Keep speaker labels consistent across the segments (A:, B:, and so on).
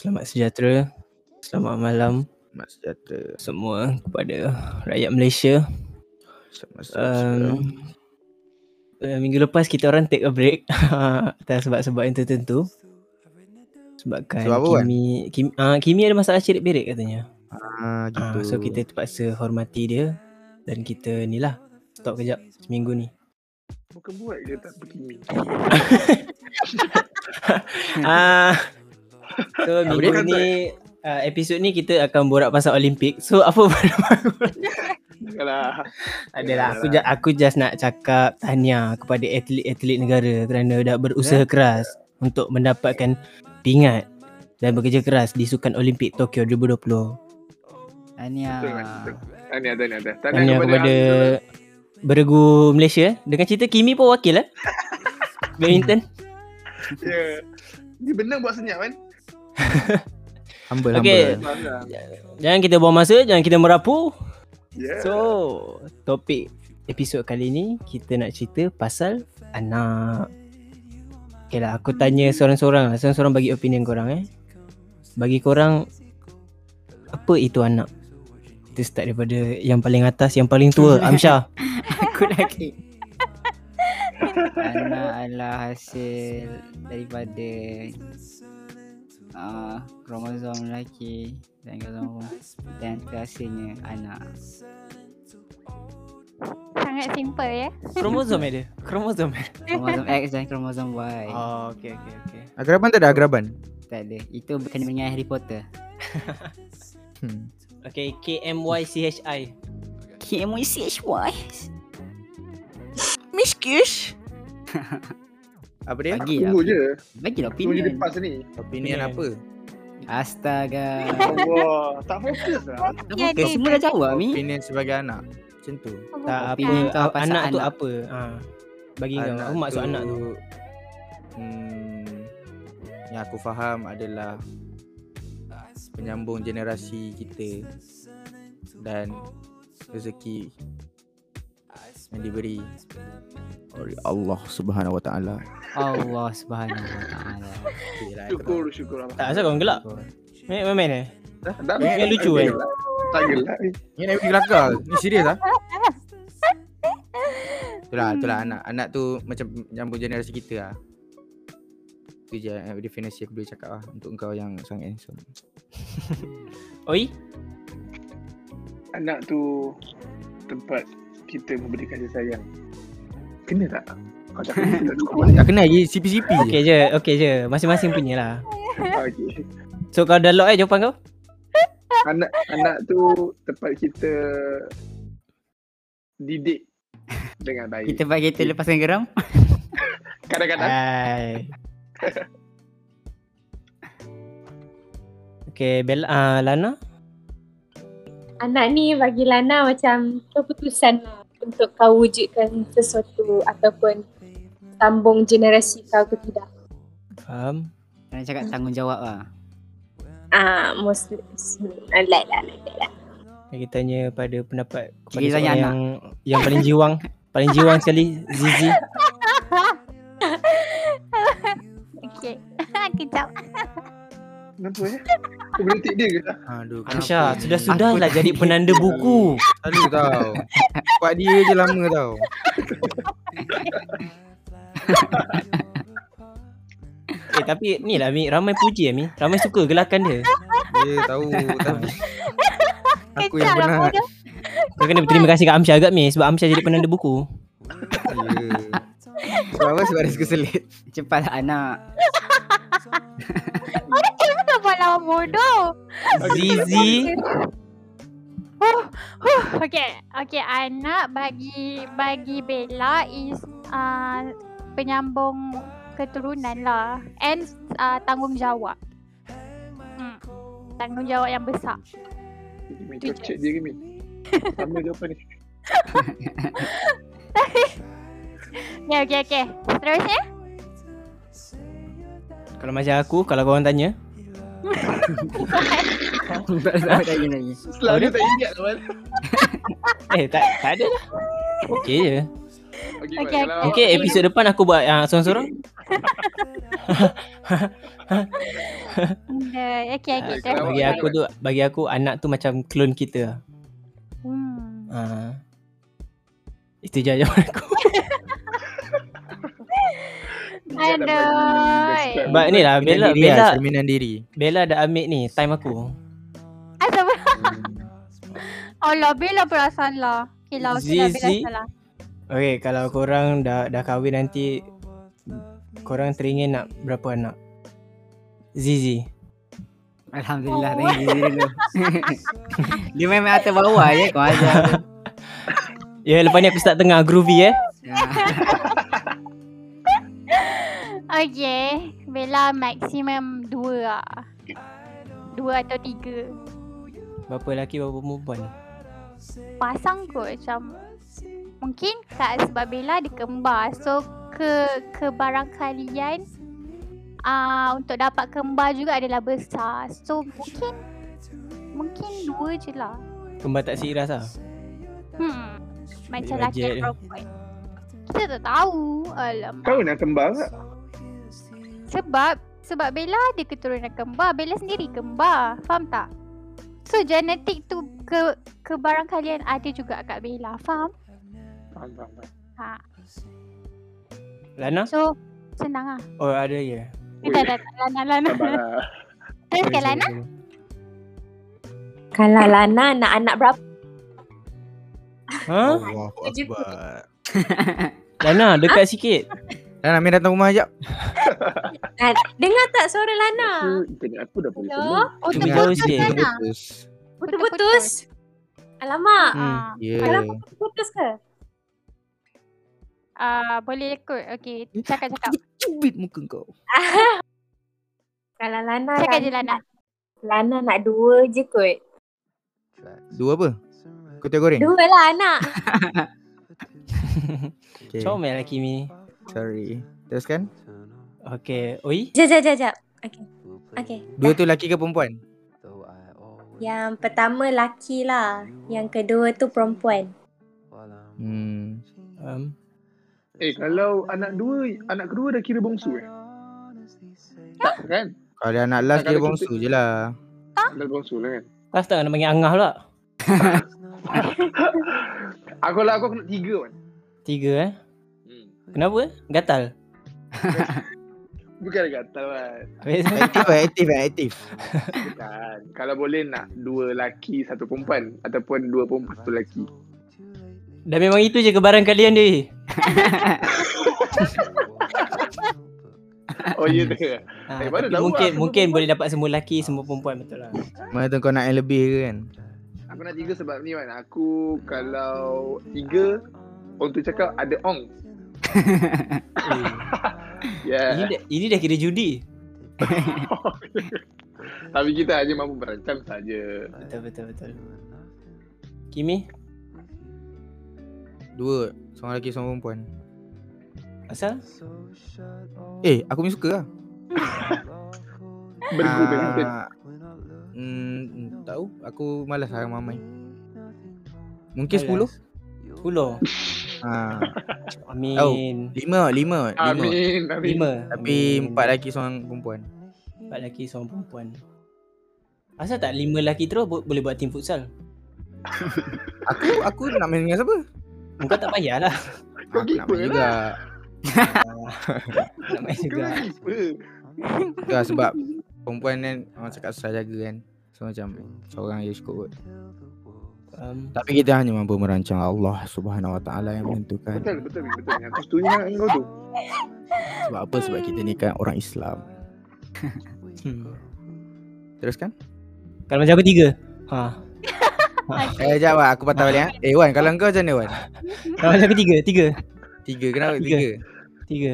A: Selamat sejahtera. Selamat malam
B: Selamat sejahtera.
A: semua kepada rakyat Malaysia.
B: Selamat sejahtera.
A: Um, uh, minggu lepas kita orang take a break atas sebab-sebab yang tertentu. Sebabkan
B: Sebab?
A: Kimi, Kimi, uh, Kimi ada masalah cerit berit katanya.
B: ah, gitu.
A: Uh, so kita terpaksa hormati dia dan kita ni lah stop kejap seminggu ni.
C: Bukan buat je tak begini.
A: Ah, so minggu ni uh, episod ni kita akan borak pasal Olimpik. So apa
C: Janganlah.
A: Adalah aku just, aku just nak cakap tahniah kepada atlet-atlet negara kerana dah berusaha keras untuk mendapatkan pingat dan bekerja keras di Sukan Olimpik Tokyo 2020.
D: Tahniah.
C: Betul, Mat, betul. Tahniah, tahniah, tahniah.
A: Tahniah kepada beregu Malaysia dengan cerita Kimi pun wakil eh. Badminton.
C: Ya. Dia benar buat senyap kan?
B: Humble,
A: Okay.
B: humble.
A: Jangan kita buang masa, jangan kita merapu.
C: Ya.
A: So, topik episod kali ni kita nak cerita pasal anak. Okay lah, aku tanya seorang-seorang lah. Seorang-seorang bagi opinion korang eh. Bagi korang, apa itu anak? Kita start daripada yang paling atas, yang paling tua, Amsyah.
D: Aku lagi. Anak adalah hasil daripada uh, kromosom lelaki dan kromosom dan terhasilnya anak.
E: Sangat simple ya.
A: Kromosom ada? Kromosom?
D: Kromosom X dan kromosom Y.
A: Oh, okay, okay, okay.
B: Agraban tak ada agraban?
D: Tak ada. Itu bukan dengan Harry Potter.
B: Hmm.
A: Okay, KMYCHI.
D: KMYCHY.
B: Miskish. Apa dia?
D: Bagi lah.
C: Tunggu je. Tunggu je
D: opinion.
C: lepas ni.
B: Opinion apa?
D: Astaga.
C: Allah. Tak fokus lah.
E: Ya,
D: fokus. Semua dah jawab Mi.
B: Opinion sebagai anak. Macam tu.
A: Tak
D: Opinion
A: apa,
D: kau pasal
A: anak, tu
D: anak.
A: apa? Ha. Bagi kau, apa maksud anak tu?
B: Hmm, yang aku faham adalah penyambung generasi kita dan rezeki yang diberi oleh Allah Subhanahu Wa Taala.
D: Allah Subhanahu Wa Taala.
B: Okeylah,
C: Syukur, syukur. Allah.
A: Tak asal kau gelak. Main main main eh.
C: Dah, dah.
A: Yang lucu,
C: Tak
A: eh?
C: gelak. Tak gelak. ni.
B: Ni nak pergi kelakar. Ni serius ah. Itulah, itulah anak. Anak tu macam menyambung generasi kita lah. Itu je eh, definisi aku boleh cakap lah untuk kau yang sangat handsome.
A: Oi,
C: Anak tu tempat kita memberi kasih sayang. Kena tak? Tak cukup boleh.
B: Tak kenal lagi CP-CP je.
A: okey je, okey je. Masing-masing punya lah.
C: Okey.
A: So kau dah lock eh jawapan kau?
C: Anak anak tu tempat kita didik dengan baik.
D: Kita bagi kita lepaskan geram.
C: Kadang-kadang
A: Hai. Okay, Bella, uh, Lana?
E: Anak ni bagi Lana macam keputusan lah untuk kau wujudkan sesuatu ataupun sambung generasi kau ke tidak.
A: Faham?
D: Kena cakap tanggungjawab lah.
E: Ah, mostly. Ah, like lah, like lah.
A: Kita tanya pada pendapat kepada
D: Kita tanya
A: seorang
D: anak.
A: yang yang paling jiwang, paling jiwang sekali, Zizi.
E: Okay. Kejap.
C: Kenapa eh? Kau berhenti dia ke tak?
B: Aduh, ni?
A: sudah-sudahlah jadi penanda buku.
B: Selalu tau. Buat dia je lama tau.
A: Eh, tapi ni lah Mi, ramai puji eh Mi. Ramai suka gelakan dia.
B: Dia tahu tapi aku yang
E: Kejap lah.
A: Kau kena berterima kasih kat Amsyah agak Mi sebab Amsyah jadi penanda buku.
B: Ya. Sebab apa? Sebab dia suka selit.
D: Cepatlah anak.
E: Bodoh.
A: Zizi.
E: Huh, huh. Okay, okay. Anak bagi bagi Bella is uh, penyambung keturunan lah and uh, tanggungjawab. Hmm. Tanggungjawab yang besar.
C: Min, kau check dia ke Min? Sama jawapan ni.
E: Okay, okay, okay. Seterusnya.
A: Kalau macam aku, kalau korang tanya,
D: Tak tahu lagi lagi.
C: Selalu tak ingat kawan.
A: eh tak tak ada lah. Okey je.
C: Okey,
E: Okey,
C: kalau-
A: Mungkin episod depan aku buat yang seorang-seorang.
F: Ada. Okay, okay.
C: Kalau-
F: terus.
A: Bagi aku tu bagi aku anak tu macam klon kita.
F: Hmm.
A: Ha. Itu je jawapan aku.
F: Aduh.
A: Sebab ni lah Bella
B: lah,
A: Bella
B: cerminan diri.
A: Bella dah ambil ni time aku.
F: Asal Allah, Bella perasan lah. Okay lah, okay lah, Bella
A: Zizi.
F: salah.
A: Okay kalau korang dah dah kahwin nanti korang teringin nak berapa anak? Zizi.
D: Alhamdulillah thank you dulu. Dia main atas bawah je kau ajar.
A: Ya lepas ni aku start tengah groovy eh.
F: Okay. Bella maksimum dua lah. Dua atau tiga.
A: Berapa lelaki berapa perempuan?
F: Pasang kot macam Mungkin kat sebab Bella ada kembar So ke kebarangkalian uh, Untuk dapat kembar juga adalah besar So mungkin Mungkin dua je lah
A: Kembar tak serius lah.
F: Hmm Macam
A: Ambil
F: laki
A: budget
F: dan
A: dia.
F: perempuan Kita tak tahu Alamak
C: Kau nak kembar tak?
F: Sebab Sebab Bella ada keturunan kembar Bella sendiri kembar Faham tak? So genetik tu ke kebarangkalian ada juga kat Bella Faham?
C: Faham, faham, faham.
F: Ha.
A: Lana?
F: So senang lah
A: Oh ada je.
C: Ui,
F: Tak tak tak Lana Lana. Terus ke Lana.
E: Kalau Lana nak anak berapa?
A: Ha?
B: Allahu Akbar.
A: Lana dekat sikit.
B: Dan Amir datang rumah sekejap.
E: Ah, dengar tak suara Lana?
C: Aku, internet aku dah boleh
E: Hello?
C: semua.
F: Oh terputus. Lana
B: Putus.
E: Putus-putus. Alamak.
A: Hmm.
F: Ah,
B: Ya.
E: Kalau putus ke?
F: ah, Boleh ikut Okay Cakap-cakap
B: Cubit muka kau.
E: Kalau Lana
F: Cakap
E: Lana,
F: je Lana
E: Lana nak dua je kot.
B: Dua apa? Kutia goreng?
E: Dua lah anak.
B: Okay.
A: Comel lah Kimi.
B: Sorry. Teruskan.
A: Okay. Oi.
E: Jap, jap, jap, jap. Okay. Okay.
B: Dua tu lelaki ke perempuan?
E: Yang pertama laki lah. Yang kedua tu perempuan.
B: Hmm.
A: Um,
C: Eh, kalau anak dua, anak kedua dah kira bongsu eh? Tak kan?
B: Kalau dia anak last kira
C: kita-
B: bongsu je lah.
C: Dah bongsu lah kan?
A: tak tak nak panggil Angah pula.
C: Aku lah aku aku nak tiga kan?
A: Tiga eh. Kenapa? Gatal.
C: Bukan gatal kan?
B: Aktif lah, aktif lah, aktif.
C: Bukan. Kalau boleh nak dua laki satu perempuan ataupun dua perempuan satu laki.
A: dah memang itu je kebaran kalian dia.
C: Oh ya ke?
A: Ha,
C: Eh, mana tahu
A: mungkin
C: lah,
A: mungkin boleh dapat semua lelaki semua perempuan betul lah.
B: Mana tu kau nak yang lebih ke kan?
C: Aku nak tiga sebab ni kan. Aku kalau tiga, orang tu cakap ada ong. Ya.
A: ini dah, ini dah kira judi.
C: Tapi kita hanya mampu berancang saja.
A: Betul betul betul. Kimi,
B: Dua. Seorang lelaki, seorang perempuan.
A: asal?
B: Eh, aku punya suka lah.
C: Bergu.
B: Ah, Hmm, tahu. Aku malas lah mamai. Mungkin sepuluh.
A: Sepuluh.
B: Ha,
A: Amin.
B: lima, lima, lima.
C: Amin. Amin.
A: Lima.
B: Tapi
A: Amin.
B: empat lelaki, seorang perempuan.
A: Empat lelaki seorang perempuan. Asal tak lima lelaki terus bo- boleh buat tim futsal?
B: Aku aku nak main dengan siapa?
A: Kau tak payahlah.
C: Kau
B: Aku nak main
C: lah.
B: juga.
A: Nak main
C: Kau
A: juga.
B: lah sebab perempuan kan orang cakap susah jaga kan. So macam seorang je cukup kot.
A: Um,
B: Tapi kita hanya mampu merancang Allah Subhanahu Wa Taala yang menentukan.
C: Betul, betul, betul. Aku setuju dengan kau tu.
B: Sebab apa? Sebab kita ni kan orang Islam.
A: hmm.
B: Teruskan.
A: Kalau macam aku tiga. Ha.
B: Eh, jap lah. Aku patah balik eh. Eh, Wan, kalau kau macam mana Wan?
A: Kalau macam aku tiga. Tiga.
B: Tiga. Kenapa
A: Tiga.
B: tiga?
A: Tiga.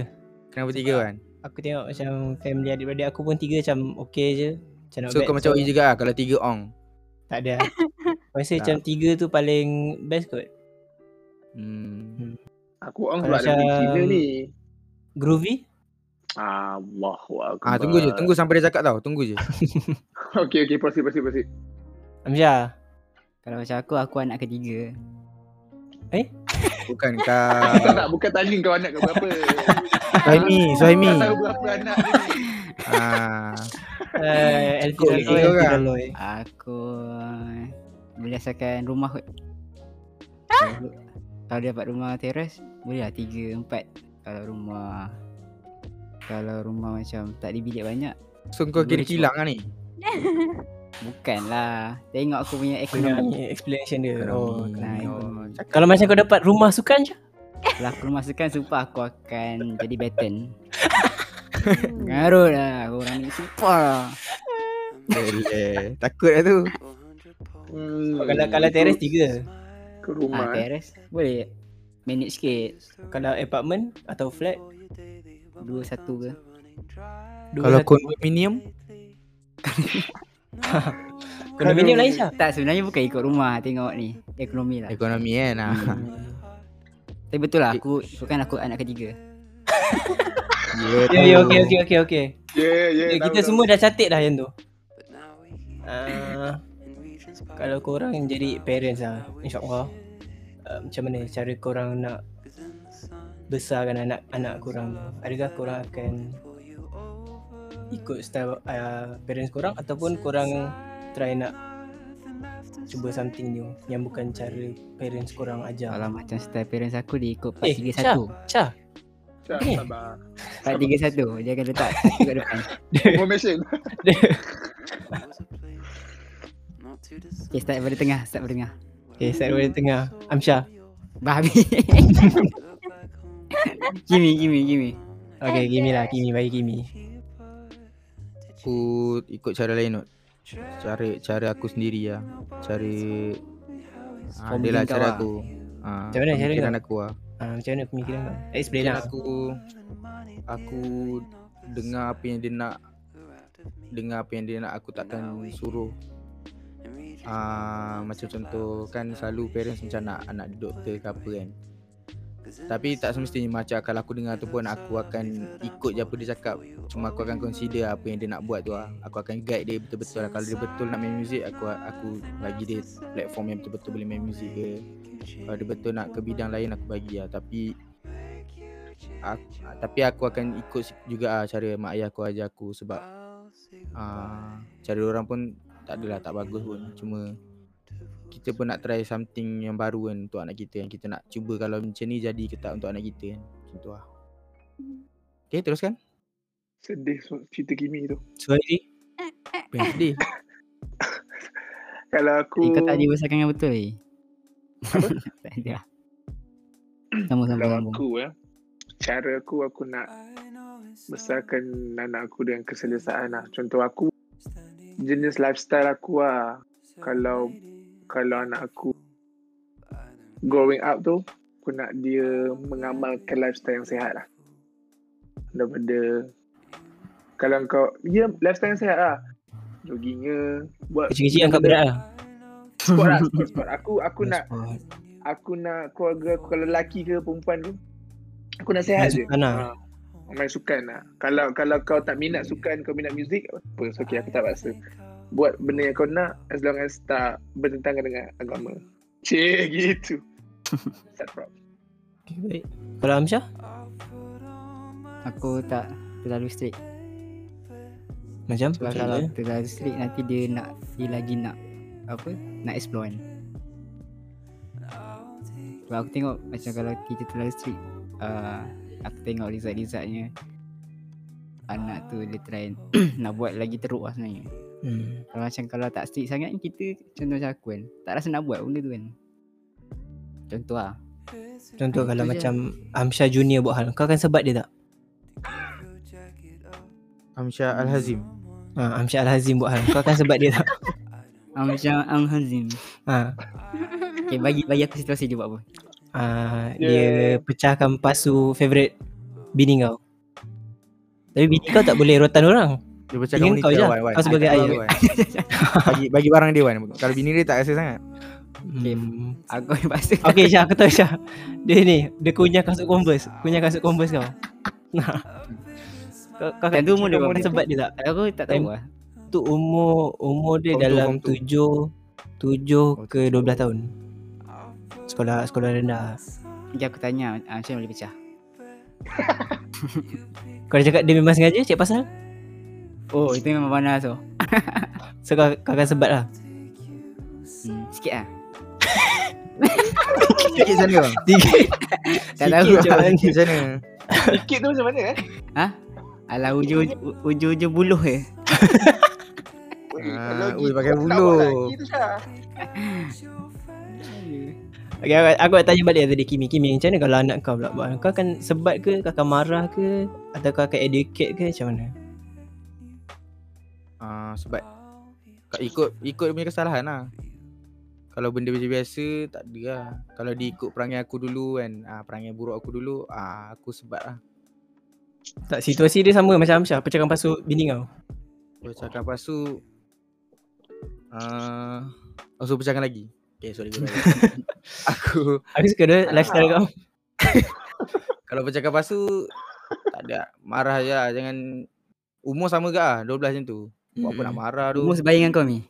B: Kenapa tiga Wan?
A: Aku tengok macam family adik-beradik aku pun tiga macam okay je. Macam
B: So
A: bad.
B: kau macam Oi juga lah kalau tiga ong.
A: Tak ada. Aku Rasa macam tiga tu paling best kot.
B: Hmm.
C: Aku orang pula ada Cina ni.
A: Groovy?
C: Allahu Akbar.
B: Ah, tunggu je. Tunggu sampai dia cakap tau. Tunggu je.
C: Okey, okey. Proceed, proceed, proceed.
A: Amsyah.
D: Kalau macam aku, aku anak ketiga.
B: Bukan
C: Tak
B: kau.
C: nak, bukan tanya kau anak kau berapa.
B: Suhaimi, Suhaimi.
C: Tak tahu berapa anak dia ni.
B: Ah,
A: Uh. Elvin Aloy.
D: Aku berdasarkan rumah kot. Kalau dia dapat rumah teras, boleh lah 3, 4. Kalau rumah kalau rumah macam tak ada bilik banyak,
B: so kau kira
D: Boleh
B: kilang lah ni.
D: bukanlah. Tengok aku punya ekonomi.
A: explanation dia. Oh,
D: nah,
B: Oh,
A: kalau macam kau dapat rumah sukan je.
D: Kalau aku masukkan sumpah aku akan jadi baton. Ngarut lah orang ni sumpah lah.
B: Boleh. Takut lah tu.
C: Hmm.
A: Kalau kalau teres tiga.
C: Ke
D: Ah,
C: rumah. eh.
D: teres boleh manage sikit.
A: Kalau apartment atau flat
D: Dua satu ke.
A: dua
B: Kalau
A: satu.
B: kondominium,
A: kondominium lain Syah.
D: Tak sebenarnya bukan ikut rumah tengok ni. Ekonomi lah.
B: ekonomi kan. Ah.
D: Tapi betul lah aku bukan aku anak ketiga.
A: Ya ya okey okey okey okey.
C: Ya, ya.
A: Ya,
C: tahu,
A: kita
C: tahu.
A: semua dah catat dah yang tu. Uh, kalau korang jadi parents lah, insyaAllah. Uh, macam mana cara korang nak besarkan anak-anak korang tu? Adakah korang akan ikut style uh, parents korang ataupun korang try nak cuba something new yang bukan cara parents korang ajar?
D: Kalau macam style parents aku dia ikut
A: Eh,
D: 431.
A: Syah,
C: Syah,
A: ni.
C: sabar.
D: 431 dia akan letak kat depan.
C: Information.
D: Okay, start pada tengah, start pada tengah.
A: Okay, start dari tengah. Amsyah.
D: Babi. Kimi, Kimi, Kimi.
A: Okay, Kimi lah, Kimi, bagi Kimi.
B: Aku ikut cara lain kot. Cara cara aku sendiri lah. Cara ah, dia lah
D: kau
B: cara
D: lah.
B: aku. Ah,
A: Macam mana cara
B: pemikiran
A: kau?
B: aku lah.
A: Uh, macam mana pemikiran kau? Explain
B: Mungkin
A: lah.
B: aku aku dengar apa yang dia nak dengar apa yang dia nak aku takkan suruh Ah macam contoh kan selalu parents macam nak anak doktor ke apa kan. Tapi tak semestinya macam kalau aku dengar tu pun aku akan ikut je apa dia cakap. Cuma aku akan consider apa yang dia nak buat tu lah. Aku akan guide dia betul-betul lah. Kalau dia betul nak main muzik aku aku bagi dia platform yang betul-betul boleh main muzik ke. Kalau dia betul nak ke bidang lain aku bagi lah. Tapi aku, tapi aku akan ikut juga ah cara mak ayah aku ajar aku sebab ah cara orang pun tak adalah tak bagus pun cuma kita pun nak try something yang baru kan untuk anak kita yang kita nak cuba kalau macam ni jadi ke tak untuk anak kita kan macam tu lah Okay teruskan
C: Sedih so- cerita Kimi tu.
A: Suhaili.
B: Apa yang sedih
C: Kalau aku
D: Eh, kau tak dibesarkan dengan betul eh?
C: Apa?
D: tak ada lah. Sambung, sambung,
C: Kalau
D: sambung.
C: aku ya Cara aku aku nak Besarkan anak aku dengan keselesaan lah Contoh aku Jenis lifestyle aku lah Kalau Kalau anak aku Growing up tu Aku nak dia Mengamalkan lifestyle yang sihat lah Daripada Kalau kau Ya lifestyle yang sihat lah Joggingnya Buat
A: Kecil-kecil angkat berat lah.
C: Sport lah sport, sport. Aku aku nak
A: Sport.
C: Aku nak keluarga aku Kalau lelaki ke perempuan ke Aku nak sihat je. Ha, main sukan lah. Kalau kalau kau tak minat sukan, kau minat muzik, apa so okay, aku tak paksa. Buat benda yang kau nak as long as tak bertentangan dengan agama. Cik gitu. tak problem.
A: Okay, baik. Kalau Amsyah?
D: Aku tak terlalu strict.
A: Macam?
D: Sebab
A: Macam
D: kalau
A: mana?
D: terlalu strict nanti dia nak dia lagi nak apa? Nak explore kan. Sebab aku tengok macam kalau kita terlalu strict uh, aku tengok result-resultnya anak tu dia try nak buat lagi teruk lah sebenarnya.
A: Hmm.
D: Kalau macam kalau tak strict sangat kita contoh macam aku kan tak rasa nak buat benda tu kan. Contoh lah.
A: Contoh
D: Itu
A: kalau
D: je.
A: macam Amsyah Junior buat hal, kau akan sebat dia tak?
B: Amsyah Al-Hazim
A: Ha, Amsyah Al-Hazim buat hal, kau akan sebat dia tak?
D: Ah, macam Ang Hazim.
A: Ha.
D: Okay, bagi bagi aku situasi dia buat apa.
A: Ah,
C: Dia-
A: dia pecahkan pasu favourite bini kau. Tapi bini kau tak boleh rotan orang.
B: Dia bercakap
A: Ingin kau je,
B: Wan, Wan.
A: kau sebagai ayah.
B: bagi, bagi barang dia Wan Kalau bini dia tak rasa sangat
D: Okay.
A: Hmm.
D: Aku yang paksa.
A: Okay Syah, aku tahu Syah. Dia ni, dia kunyah kasut Converse. Kunyah kasut Converse kau. Nah. kau kau
D: tu umur dia berapa?
A: sebat dia tak?
D: Aku tak tahu lah.
A: Tu umur umur dia dalam tujuh tujuh ke 12 tahun. Sekolah sekolah rendah.
D: Okay, aku tanya ah, macam mana boleh pecah.
A: Kau dah cakap dia memang sengaja cek pasal
D: Oh itu memang panas tu
A: So kau, kau akan sebat lah
D: hmm, Sikit lah
B: Sikit sana bang.
A: Tiga
D: Tak tahu
A: Sikit macam mana
B: Sikit sana.
C: Sikit tu macam mana eh?
D: Alah ujung ujung buluh je
B: Ah,
C: Kalau
B: ui, pakai
C: aku
A: Okay, aku, aku nak tanya balik tadi Kimi. Kimi macam mana kalau anak kau pula buat? Kau akan sebat ke? Kau akan marah ke? Atau kau akan educate ke? Macam mana?
B: Ah, sebab kau ikut ikut punya kesalahan lah. Kalau benda biasa-biasa tak ada lah. Kalau dia ikut perangai aku dulu kan, ah, perangai buruk aku dulu, ah, aku sebat lah.
A: Tak situasi dia sama macam Amsyah Pecahkan pasu bini kau.
B: Dia cakap lepas tu uh, Oh so pecahkan lagi Okay sorry sorry Aku
A: Aku suka dia lifestyle kau?
B: Kalau pecahkan lepas tu Tak ada. Marah je lah. Jangan Umur sama ke lah 12 macam tu? Buat apa nak marah tu?
D: Umur sebayang dengan kau Mi?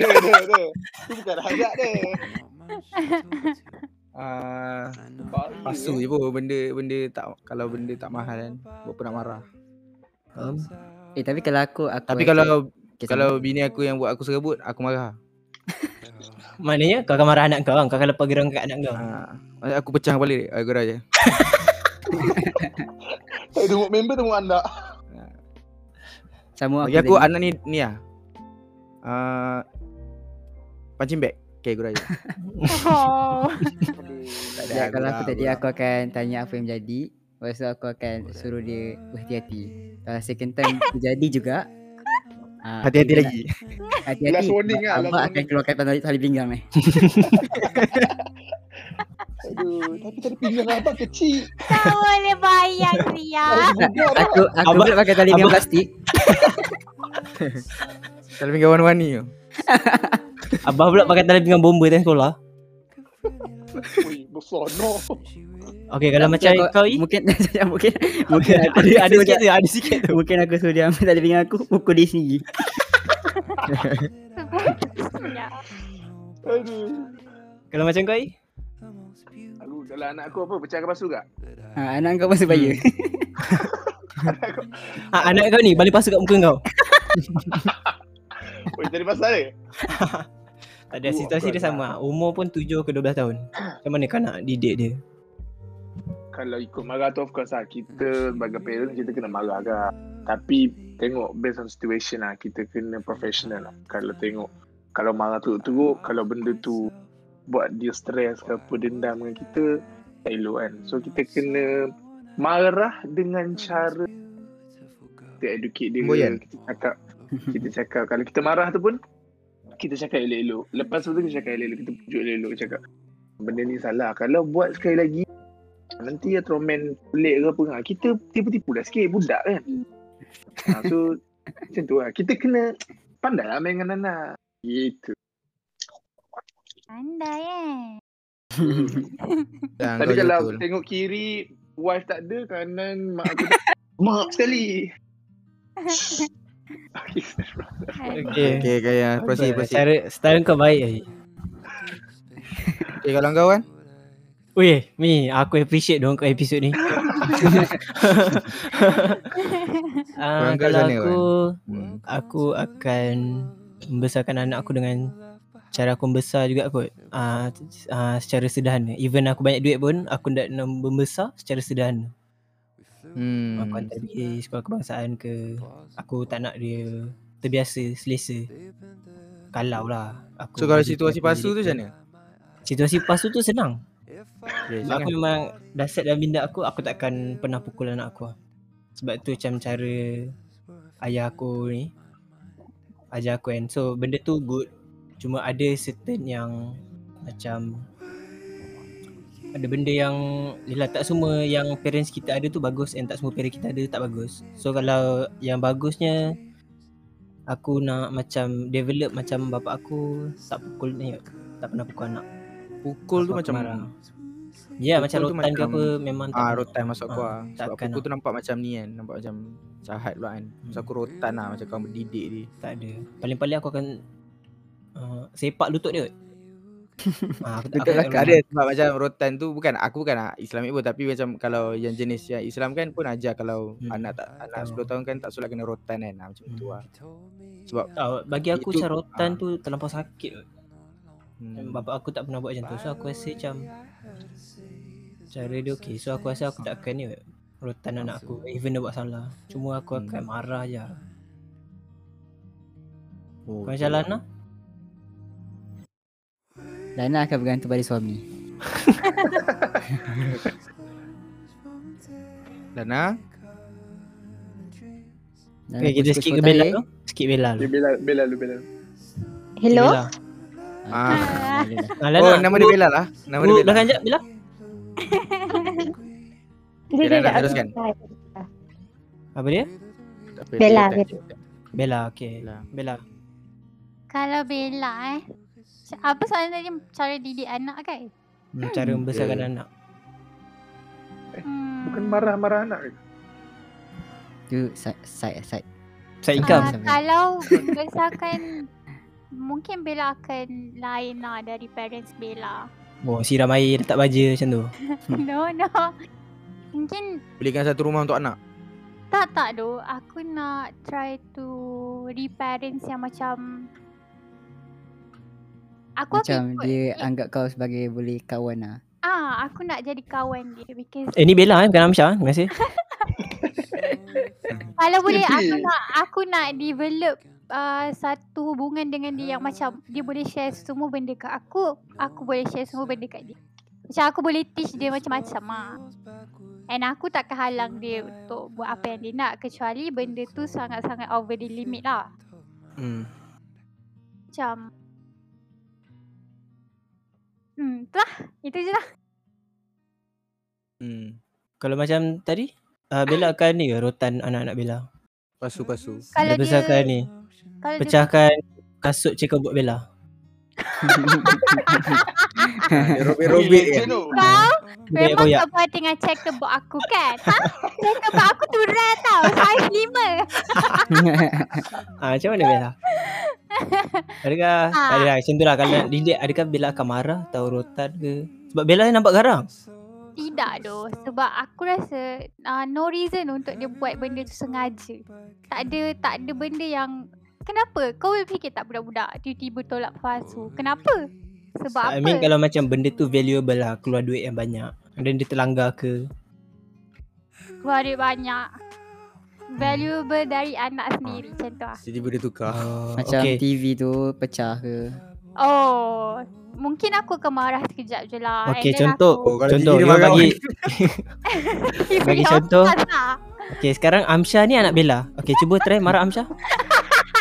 C: Dia, dia, dia. Tu bukan hajat dia.
B: uh, Pasu je pun. Benda benda tak Kalau benda tak mahal kan Buat apa nak marah?
A: Um,
D: Eh tapi kalau aku, aku
B: Tapi kalau
D: Okay,
B: Kalau bini aku yang buat aku serebut Aku marah.
A: Maknanya kau akan marah anak kau Kau akan lepas gerang kat anak kau.
B: Uh, Aku pecah kepala dia Aku dah je.
C: Eh, tengok member tengok anda.
D: sama
B: Bagi aku
D: tadi.
B: anak ni Ni lah. Uh, Punching bag. Okay aku dah je.
F: Oh.
B: Tak
D: Ya,
B: aku
D: kalau aku
B: aku
D: tadi aku akan tanya apa yang jadi. Lepas tu aku akan suruh dia berhati-hati. Kalau second time terjadi juga ah,
B: Hati-hati
D: kita
B: lagi.
D: Hati-hati.
C: Last warning lah,
D: Abang akan keluarkan tali, tali pinggang ni.
C: Aduh, tapi tadi pinggang abang kecil.
F: Tak boleh bayang Ria.
D: Aku aku
A: Abang-
D: pula pakai tali pinggang plastik.
B: Kalau pinggan warna-warni tu.
A: Abah pula pakai tali pinggang bomba time sekolah.
C: Ui, besar no.
A: Okay kalau
D: Tapi
A: macam
D: aku-
A: kau I
D: Mungkin Mungkin Mungkin aku
A: Ada, ada sikit tu. Ada sikit tu.
D: Mungkin aku suruh dia ambil tali pinggang aku Pukul dia sendiri.
A: Kalau macam kau I
C: Aduh, dalam anak aku apa? Pecahkan pasu tak?
D: ha, Anak kau masih bahaya
A: ha, Anak kau ni balik pasu kat muka kau.
C: Ui, jadi pasal dia?
A: Tak ada
C: Oh,
A: situasi dia sama. Umur pun 7 ke 12 tahun. Macam mana kau nak didik dia
C: Kalau ikut marah tu of course lah. Kita sebagai parent kita kena marah kan. Tapi tengok based on situation lah. Kita kena professional lah. Kalau tengok kalau marah teruk-teruk, kalau benda tu buat dia stres ke apa dendam dengan kita, tak elok kan. So kita kena marah dengan cara kita educate dia.
B: Boyan.
C: Kita cakap, kita cakap. Kalau kita marah tu pun, kita cakap elok-elok. Lepas tu kita cakap elok-elok. Kita pujuk elok-elok. Cakap, benda ni salah. Kalau buat sekali lagi, nanti ya tromen pelik ke apa kan. Kita tipu-tipu dah sikit. Budak kan. ha, so, macam tu lah. Kita kena pandai lah main dengan anak. Gitu.
F: Pandai eh.
C: Tapi kalau
B: betul.
C: tengok kiri, wife tak ada, kanan mak aku mak sekali. Okay.
A: Okay,
B: Okay kaya Proceed proceed
A: Cara style kau baik I
B: Okay kalau kau kan
A: Weh, Mi, aku appreciate dong kau episod ni. Ah,
B: kat
A: kalau aku
B: hmm.
A: aku akan membesarkan anak aku dengan cara aku membesar juga kot. Ah, ah, secara sederhana. Even aku banyak duit pun aku nak nak membesar secara sederhana.
B: Hmm.
A: Aku hantar dia pergi sekolah kebangsaan ke. Aku tak nak dia terbiasa, selesa. Kalau lah. Aku
B: So kalau situasi pasu tu macam mana
A: Situasi pasu tu senang. Sebab aku memang dah set dalam minda aku Aku takkan pernah pukul anak aku. Sebab tu macam cara Ayah aku ni Ajar aku kan. So benda tu good. Cuma ada certain yang Macam Ada benda yang Yelah tak semua yang parents kita ada tu bagus And tak semua parents kita ada tak bagus. So kalau yang bagusnya Aku nak macam develop macam bapak aku Tak pukul ni Tak pernah pukul anak
B: Pukul tu
A: Aku
B: macam
A: marah. Ya
B: Pukul
A: macam rotan ke
B: macam-
A: apa Memang tak
B: Ah rotan masuk aku
A: Ah.
B: Sebab pukul
A: lah.
B: tu nampak macam ni kan Nampak macam Jahat pula kan Masa
A: Hmm.
B: aku rotan lah Macam kau mendidik dia
A: Tak ada. Paling-paling aku akan uh, sepak lutut dia. Ah, aku tak aku.
B: Ada sebab macam rotan tu bukan aku bukan ah, Islamik pun tapi macam kalau yang jenis yang Islam kan pun ajar kalau
A: Hmm.
B: anak tak anak
A: Tahu.
B: 10 tahun kan tak solat kena rotan kan ah, macam tu lah. Sebab
A: tahu bagi aku
B: Itu-
A: macam rotan
B: ah.
A: tu terlampau sakit.
B: Hmm,
A: Bapak aku tak pernah buat macam tu. So aku rasa macam cara dia okey. So aku rasa aku tak akan ni rotan anak aku even dia buat salah. Cuma aku
B: Hmm.
A: akan marah je.
B: oh,
A: Kau macam Lana?
D: Lana akan bergantung pada suami.
B: Lana
D: Lana
A: Okay, kita skip ke Bella tu. Skip Bella
C: Okay,
A: tu.
C: Bella, Bella lu, Bella.
E: Hello?
A: Bella.
B: Ah.
D: Ah,
B: Oh nama dia Bella lah Nama dia Bella
A: belakang jap Bella.
E: Dia
B: Dah, teruskan.
A: Apa dia?
E: Bella, Bella.
A: Bella, okey.
B: Bella.
A: Bella.
F: Kalau Bella eh. Apa soalan tadi? Cara didik anak kan?
A: Hmm, cara membesarkan
B: Ya.
A: anak.
F: Hmm.
C: Bukan marah-marah anak ke?
D: Tu side side side.
A: Side income.
D: Sama.
F: kalau berdasarkan mungkin Bella akan lain lah dari parents Bella.
A: Oh, siram air letak baja macam tu.
F: no, no. Mungkin
B: Belikan satu rumah untuk anak
F: tak tak doh. Aku nak try to reparents yang macam Aku
D: Macam
F: akan ikut
D: dia
F: eh,
D: anggap kau sebagai boleh kawan lah.
F: Ah, aku nak jadi kawan dia because
A: Eh ni Bella eh bukan Amsha. Terima kasih.
F: kalau boleh aku nak aku nak develop uh, satu hubungan dengan dia yang macam dia boleh share semua benda kat aku, aku boleh share semua benda kat dia. Macam aku boleh teach dia macam-macam ah. And aku tak halang dia untuk buat apa yang dia nak kecuali benda tu sangat-sangat over the limit lah.
A: Hmm.
F: Macam Hmm, tu lah. Itu je lah.
B: hmm.
A: Kalau macam tadi uh, Bella akan ni ke rotan anak-anak Bella.
B: Pasu-pasu
F: Kalau
A: dia besarkan ni.
F: Kalau dia
A: Pecahkan kasut cekobot Bella.
B: Dia robek-robek kan
F: kau
A: Dia
F: memang kau buat dengan checkerboard aku kan? Ha? Checkerboard aku tu rare tau. Size 5.
A: Ah macam mana Bella? Adakah
F: Ah.
A: tak adalah macam tu lah kalau nak didik adakah Bella akan marah atau rotan ke? Sebab Bella ni nampak garang.
F: Tidak doh. Sebab aku rasa uh, no reason untuk dia buat benda tu sengaja. Tak ada tak ada benda yang Kenapa? Kau fikir tak budak-budak tiba-tiba tolak palsu? Kenapa? Sebab
A: I
F: apa?
A: mean kalau macam benda tu valuable lah keluar duit yang banyak. Dan dia terlanggar ke?
F: Keluar duit banyak. Valuable dari anak sendiri macam tu lah.
B: Tiba-tiba dia tukar
A: Oh,
D: Macam
A: okay.
D: TV tu pecah ke.
F: Oh, mungkin aku akan marah sekejap je lah.
A: Okay contoh.
B: Oh, kalau
A: contoh you
B: marah
A: bagi
F: Aku,
A: bagi contoh. Okay sekarang Amsha ni anak Bella. Okay cuba try marah Amsha.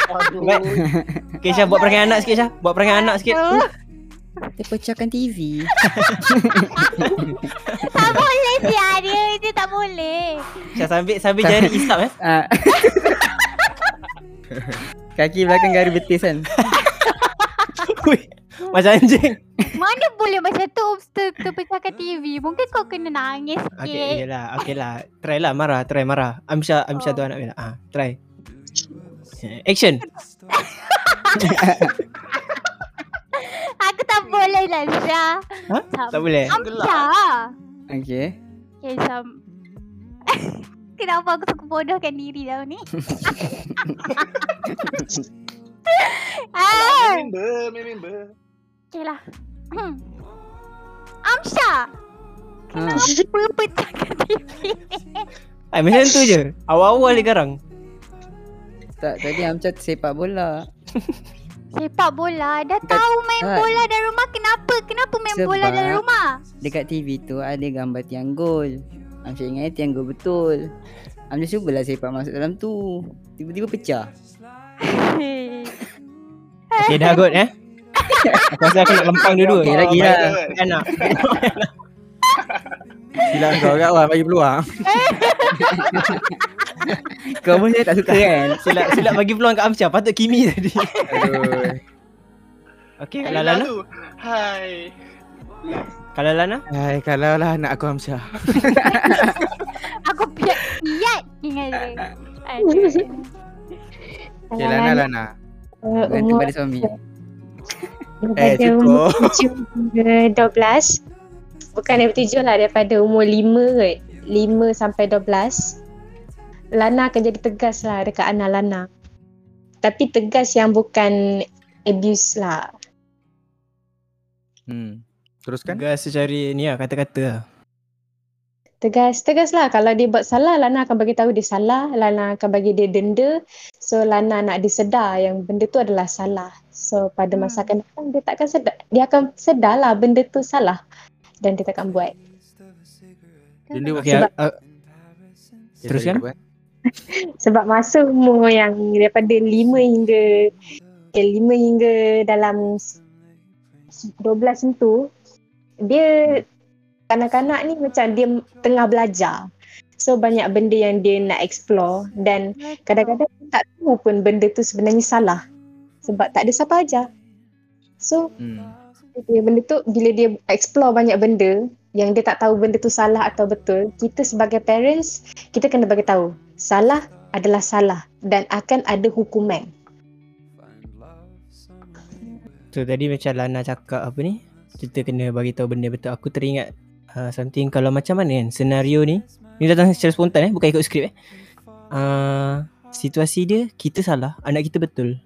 A: Baik. Okay Syah buat perangai anak sikit Syah. Buat perangai anak sikit.
F: Oh,
D: Dia pecahkan TV.
F: tak boleh dia. Dia tak boleh.
A: Syah sambil sambil jari isap eh.
D: Ah. Kaki belakang garis betis kan.
A: Ui, Macam anjing.
F: Mana boleh macam tu ter, terpecahkan TV. Mungkin kau kena nangis sikit.
A: Okay lah, okay lah. Try lah marah, try marah. Amsha, Amsha tu anak Bella. Ah, try. Action.
F: Aku tak boleh lah Syah.
A: Ha? Tak boleh.
F: Amsha.
D: Okay.
F: Okay, macam... Kenapa aku suka bodohkan diri tau ni? ah,
C: Member, member.
F: okay lah. Hmm. Amsha.
D: Ha.
F: Kenapa pecahkan TV?
A: Ay, macam tu je. Awal-awal dia garang.
D: Tak tadi macam sepak bola.
F: Sepak bola. Dah
D: Dekat-
F: tahu main
D: Ah.
F: bola dalam rumah. Kenapa? Kenapa main bola
D: Sebab-
F: dalam rumah?
D: Dekat TV tu ada gambar tiang gol. Amca ingat tiang gol betul. Amca cubalah sepak masuk dalam tu. Tiba-tiba pecah.
A: Okay, dah kot eh. Aku rasa aku nak lempang dua-dua.
D: Okey, lagi lah.
A: Anak.
B: Silap kau kat Wan bagi peluang
D: Kau pun saya tak suka kan?
A: Silap, silap bagi peluang kat Amsha. Patut Kimi tadi.
B: Aduh
A: Okay, kalau Lana?
C: Hai.
A: Kalau Lana?
B: Hai kalau lah anak aku Hamzah
F: Aku piat piat dengan dia. Aduh.
B: Okay Lana Lana
E: Uh,
D: pada suami.
B: Eh, cukup.
E: 7 hingga 12. Bukan daripada 7 lah, daripada umur 5 kot. 5 sampai 12. Lana akan jadi tegas lah dekat anak Lana. Tapi tegas yang bukan abuse lah.
B: Hmm. Teruskan.
A: Tegas secara ni lah kata-kata lah.
E: Tegas, tegas lah. Kalau dia buat salah, Lana akan bagi tahu dia salah. Lana akan bagi dia denda. So, Lana nak dia sedar yang benda tu adalah salah. So, pada masa
F: Hmm.
E: akan datang, dia takkan sedar. Dia akan sedar lah benda tu salah. Dan dia takkan buat.
B: Dan dia
A: Okay,
E: Sebab-
A: uh, teruskan.
E: Sebab masa umur yang daripada 5 hingga okay, 5 hingga dalam s- 12 macam tu dia kanak-kanak ni macam dia tengah belajar. So banyak benda yang dia nak explore dan kadang-kadang tak tahu pun benda tu sebenarnya salah. Sebab tak ada siapa ajar. So
B: Hmm.
E: Dia benda tu bila dia explore banyak benda yang dia tak tahu benda tu salah atau betul, kita sebagai parents kita kena bagi tahu salah adalah salah dan akan ada hukuman.
A: So tadi macam Lana cakap apa ni Kita kena bagi tahu benda betul. Aku teringat uh, Something kalau macam mana kan Senario ni Ni datang secara spontan eh Bukan ikut skrip eh. Uh, Situasi dia Kita salah Anak kita betul.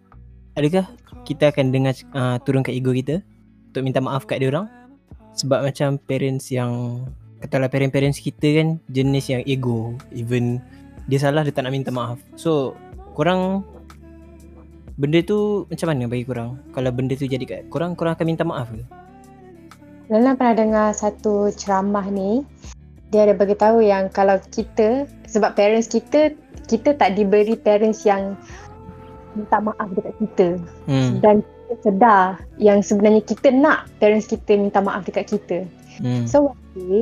A: Adakah Kita akan dengar uh, Turunkan ego kita Untuk minta maaf kat dia orang Sebab macam parents yang Katalah parents-parents kita kan Jenis yang ego Even Dia salah dia tak nak minta maaf So Korang Benda tu macam mana bagi korang? Kalau benda tu jadi kat korang, korang akan minta maaf ke?
E: Lana pernah dengar satu ceramah ni dia ada bagi tahu yang kalau kita sebab parents kita kita tak diberi parents yang minta maaf dekat kita
A: Hmm.
E: dan sedar yang sebenarnya kita nak parents kita minta maaf dekat kita.
A: Hmm.
E: So one day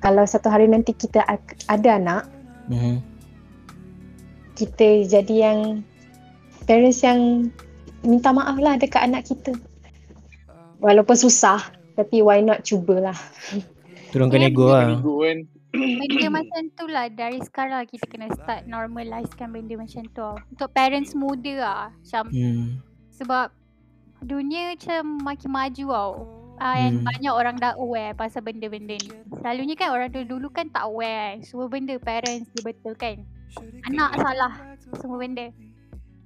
E: kalau satu hari nanti kita ada anak
A: Hmm.
E: kita jadi yang parents yang minta maaf lah dekat anak kita. Walaupun susah tapi why not cubalah.
A: Turunkan
F: Ya,
A: ego lah.
C: Kan.
F: Benda macam tu lah dari sekarang kita kena start normalizekan benda macam tu lah. Untuk parents muda lah. Macam
A: Hmm.
F: sebab dunia macam makin maju tau. Uh, and
A: Hmm.
F: banyak orang dah aware pasal benda-benda ni. Selalunya kan orang dulu-dulu kan tak aware. kan. Semua benda parents dia betul kan. Anak salah semua benda.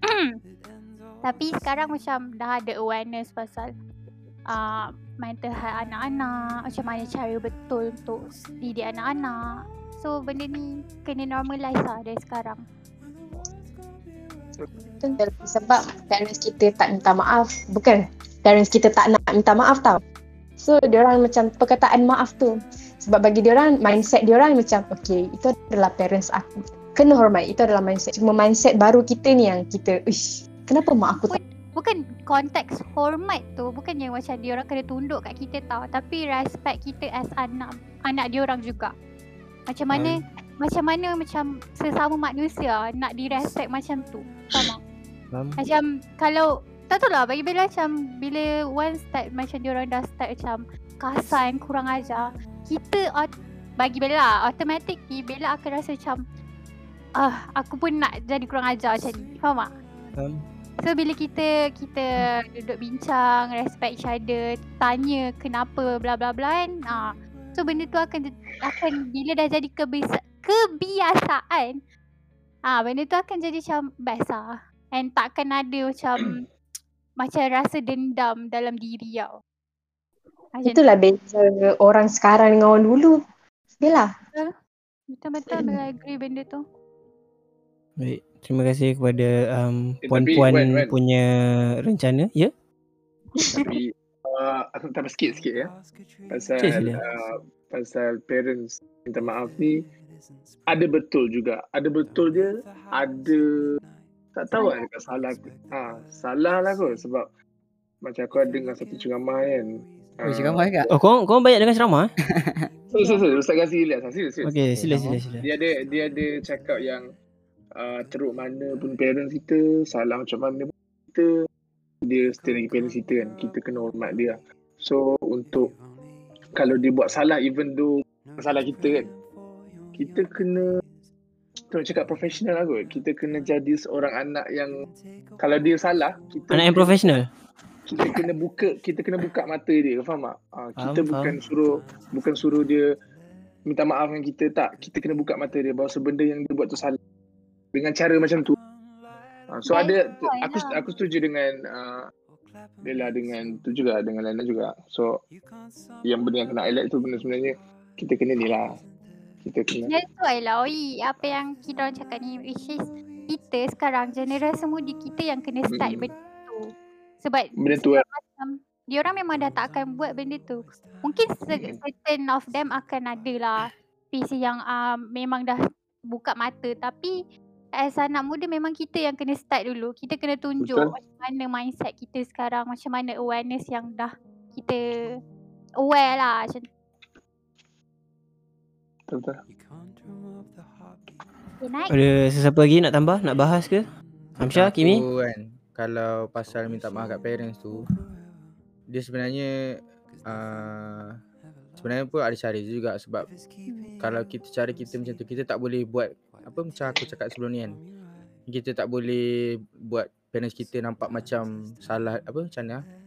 F: Tapi sekarang macam dah ada awareness pasal uh, mental health anak-anak, macam mana cara betul untuk didik anak-anak. So benda ni kena normalize lah dari sekarang.
E: Betul. Sebab parents kita tak minta maaf. Bukan parents kita tak nak minta maaf tau. So diorang macam perkataan maaf tu. Sebab bagi diorang mindset diorang macam okay itu adalah parents aku. Kena hormat. Itu adalah mindset. Cuma mindset baru kita ni yang kita ish kenapa mak aku tak
F: Bukan konteks hormat tu bukan yang macam dia orang kena tunduk kat kita tau tapi respect kita as anak anak dia orang juga. Macam mana macam mana macam sesama manusia nak direspect macam tu. Faham tak?
A: Faham?
F: Macam kalau tak tahu lah bagi Bella macam bila once start macam dia orang dah start macam kasan kurang ajar kita bagi Bella automatic Bella akan rasa macam ah aku pun nak jadi kurang ajar macam ni. Faham tak?
A: Faham?
F: So bila kita kita duduk bincang, respect each other, tanya kenapa bla bla bla kan. Ah. So benda tu akan akan bila dah jadi kebiasa, kebiasaan. Ah benda tu akan jadi macam best lah. And takkan ada macam macam rasa dendam dalam diri tau. Macam tu.
E: Itulah beza orang sekarang dengan orang dulu. Yelah.
F: Betul-betul Bella agree benda tu.
A: Baik. Terima kasih kepada um,
C: Eh,
A: puan-puan
C: Wan, Wan.
A: punya rencana. Ya?
C: Tapi uh, aku tambah sikit sikit ya. Pasal uh, pasal parents minta maaf ni ada betul juga. Ada betul dia, ada tak tahu lah dekat salah ke. Ha, salah lah kot sebab macam aku ada dengar satu ceramah kan.
D: Oh, ceramah kat.
A: Oh, kau kau banyak dengan ceramah eh?
C: Sorry, sorry, sorry. Ustaz Ghazi Ilyas. lah. Serius, serius.
A: Okey, sila sila sila.
C: Dia ada dia ada cakap yang uh, teruk mana pun parents kita, salah macam mana pun kita, dia still lagi parents kita kan. Kita kena hormat dia. So untuk kalau dia buat salah even though salah kita kan, kita kena kita cakap profesional lah kot. Kita kena jadi seorang anak yang kalau dia salah, kita
A: Anak yang profesional.
C: kita kena buka kita kena buka mata dia. Faham tak? Uh, kita
A: Faham,
C: bukan suruh bukan suruh dia minta maaf dengan kita. Tak kita kena buka mata dia bahawa benda yang dia buat tu salah. Dengan cara macam tu. Uh, so ada aku
F: lah.
C: aku setuju dengan uh, Bella dengan tu juga dengan Lana juga. So yang benda yang kena highlight tu benda sebenarnya kita kena ni lah kita kena
F: That's why lah. Oi Apa yang kita orang cakap ni Which is Kita sekarang Generasi mudi kita yang kena start
C: Mm-mm.
F: benda tu. Sebab
C: benda tu kan
F: macam Diorang memang dah tak akan buat benda tu. Mungkin certain of them akan ada lah. PC yang uh, memang dah buka mata. Tapi As anak muda memang kita yang kena start dulu. Kita kena tunjuk
C: Betul.
F: macam mana mindset kita sekarang. Macam mana awareness yang dah kita aware lah. Macam
C: betul
F: okay, naik
A: Ada sesiapa lagi nak tambah? Nak bahas ke? Hamsha,
B: Aku
A: Kimi?
B: kan Kalau pasal minta maaf kat parents tu Dia sebenarnya uh, Sebenarnya pun ada cara juga sebab Kalau kita cara kita macam tu Kita tak boleh buat Apa macam aku cakap sebelum ni kan Kita tak boleh buat parents kita nampak macam salah Apa macam mana ah?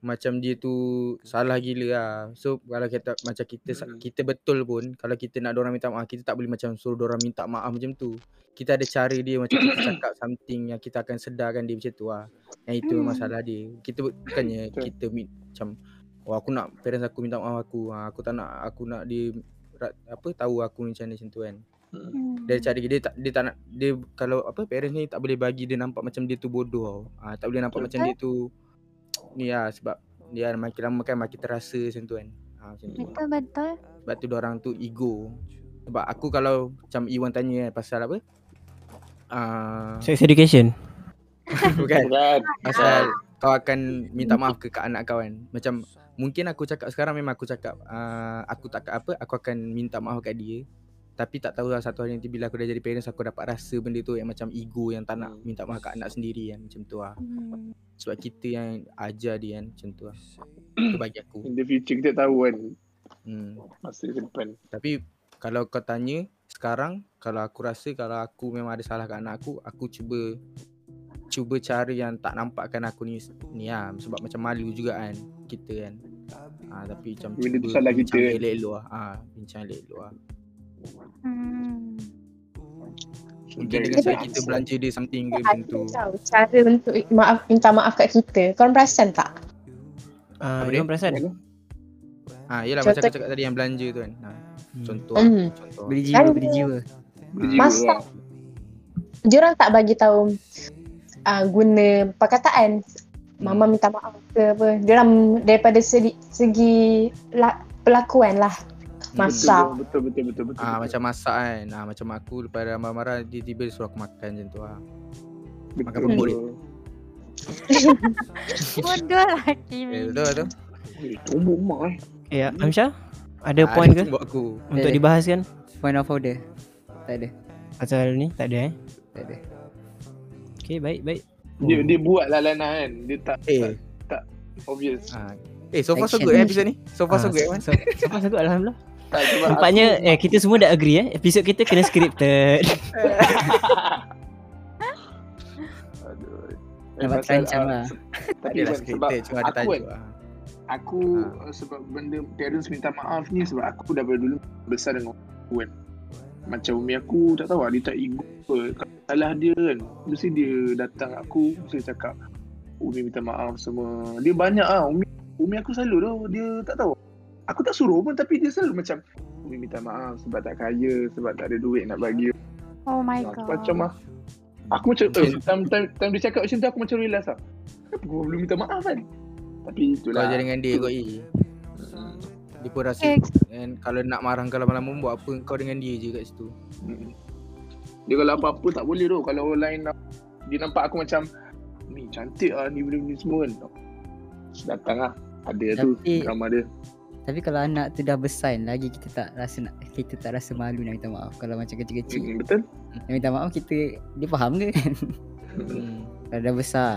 B: Macam dia tu salah gila lah. So kalau kita macam kita
C: Mm.
B: kita betul pun kalau kita nak orang minta maaf kita tak boleh macam suruh orang minta maaf macam tu. Kita ada cara dia macam kita cakap something yang kita akan sedarkan dia macam tu lah. Yang itu
F: Hmm.
B: salah dia. Kita bu- bukannya
C: Betul.
B: kita mi- macam oh aku nak parents aku minta maaf aku. Ha, aku tak nak aku nak dia apa tahu aku macam ni macam tu kan.
C: Hmm.
F: Hmm.
B: Dari cara dia, dia tak dia tak nak dia kalau apa parents ni tak boleh bagi dia nampak macam dia tu bodoh tau. Ha, tak boleh nampak
C: Betul.
B: macam dia tu ni lah sebab dia makin lama kan makin terasa macam tu kan. Ha, macam tu.
F: Betul betul.
B: Sebab tu orang tu ego. Sebab aku kalau macam Iwan tanya kan pasal apa? Uh,
A: Sex education.
B: bukan
C: Bukan.
B: pasal kau akan minta maaf ke kat anak kau kan. Macam mungkin aku cakap sekarang memang aku cakap uh, aku tak apa aku akan minta maaf kat dia. Tapi tak tahu lah satu hari nanti bila aku dah jadi parents aku dapat rasa benda tu yang macam ego yang tak nak
C: Hmm.
B: minta maaf kat anak sendiri kan macam tu lah.
F: Hmm.
B: Sebab kita yang ajar dia kan macam tu lah. Itu bagi aku.
C: In the future kita tahu kan
B: Hmm.
C: masa depan.
B: Tapi kalau kau tanya sekarang kalau aku rasa kalau aku memang ada salah kat anak aku, aku cuba cuba cara yang tak nampakkan aku ni ni lah sebab macam malu juga kan kita kan. Ha, tapi macam
C: Benda tu
B: cuba
C: salah
B: bincang
C: kita kan.
B: elok-elok lah. Ha, bincang elok-elok lah.
F: Hmm.
B: Mungkin dengan cara kita belanja dia something ke macam tu.
E: Ada tau cara untuk maaf minta maaf kat kita. Korang perasan tak?
A: Ah,
B: Apa
A: uh,
B: dia?
A: perasan?
B: Ha, yelah macam
E: Contoh-
B: aku cakap tadi yang belanja tu kan. Ha,
A: Hmm.
B: contoh
E: Hmm.
B: contoh.
D: Beli
E: Kan
D: jiwa,
E: dia-
D: beli jiwa.
C: berjiwa
E: Masa
C: lah.
E: diorang tak bagi tahu uh, guna perkataan mama
B: Hmm.
E: minta maaf ke apa. Diorang daripada segi, segi la, pelakuan lah. Masak.
C: Betul betul betul betul.
B: Ah
C: betul.
B: macam masak kan. Ah macam aku lepas dah marah-marah dia tiba dia suruh aku makan macam tu
C: betul.
B: makan bubur dia.
F: Bodoh lah
B: Eh,
F: Kimi.
B: betul betul.
C: Eh, Tumbuk mak eh.
A: Ya, Hamsha? Ada
B: Ah,
A: point
B: dia
A: ke
B: buat aku.
A: untuk
D: Ada.
A: dibahaskan?
D: Point of order. Tak ada.
A: Pasal ni tak ada eh.
D: Tak ada.
A: Okay, baik, baik.
C: Dia dia buat lah Lana kan. Dia tak
B: Eh.
C: tak obvious.
B: Ah. Eh so far so good eh episode ni. So far so
A: Ah,
B: good eh.
A: So, so far so good Alhamdulillah.
C: Tak
A: Nampaknya eh kita semua dah agree eh episod kita kena scripted.
C: Aduh. Eh,
D: Nampak
C: pasal,
D: terancam
C: ah,
D: lah.
B: Tak
C: Tapi
B: adalah
C: sebab
B: scripted cuma ada
C: aku
B: tajuk lah.
C: aku
B: Ha.
C: uh, sebab benda parents minta maaf ni sebab aku daripada dulu besar dengan aku kan. Macam umi aku tak tahu lah, dia tak ego apa. Kalau salah dia kan, mesti dia datang aku, mesti dia cakap umi minta maaf semua. Dia banyak ah umi umi aku selalu tu dia tak tahu. Aku tak suruh pun tapi dia selalu macam umi minta maaf sebab tak kaya, sebab tak ada duit nak bagi.
F: Oh my
C: Ah,
F: god.
C: Macam ah. Aku macam eh, time, time, time dia cakap macam tu aku macam realise lah. Kenapa gua belum minta maaf kan? Tapi
B: Kau
C: itulah.
B: je dengan dia kau i.
C: Hmm.
B: Dia pun rasa
F: Okay.
B: and kalau nak marah kau lama-lama buat apa kau dengan dia je kat situ.
C: Mm. Dia kalau apa-apa tak boleh tu Kalau orang lain nak, Dia nampak aku macam Ni cantik lah ni benda-benda semua kan Datang lah Ada tu drama dia
D: Tapi kalau anak tu dah besar lagi kita tak rasa nak kita tak rasa malu nak minta maaf. Kalau macam kecil-kecil
C: Betul
D: nak minta maaf kita dia faham ke kan?
B: Hmm.
D: Kalau dah besar.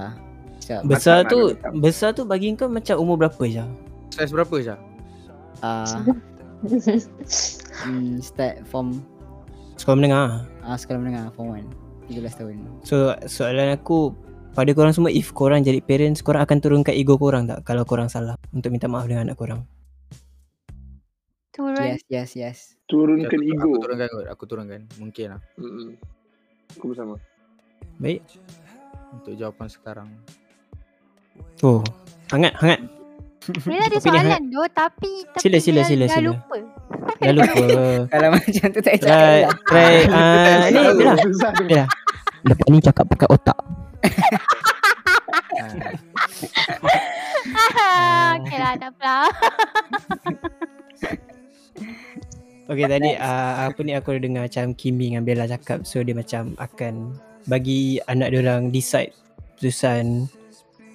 D: Macam
A: Besar
C: Macam
A: tu besar tu bagi kau macam umur berapa je?
B: Saiz berapa Syah?
D: ah hmm, start from
A: Sekolah menengah.
D: ah sekolah menengah form 1 13 tahun.
A: So soalan aku pada korang semua if korang jadi parents korang akan turunkan ego korang tak kalau korang salah untuk minta maaf dengan anak korang
F: Turun.
D: Yes, yes, yes.
C: Turunkan
B: aku,
C: ego.
B: Aku turunkan kot. Aku turunkan. Mungkin lah.
C: Mm-mm. Aku bersama.
A: baik
B: Untuk jawapan sekarang.
A: oh hangat hangat
F: Sebenarnya ada soalan tu tapi tapi
A: Sila, sila, sila,
F: dah
A: sila.
F: lupa.
A: dah lupa
D: Kalau macam tu tak
A: try
D: cakap lah.
A: try uh, ni Bella Bella lepas ni cakap pakai otak
B: Ah.
F: okay lah, tak apa.
A: Okay tadi uh, apa ni aku dengar macam Kimi dengan Bella cakap so dia macam akan bagi anak dia orang decide keputusan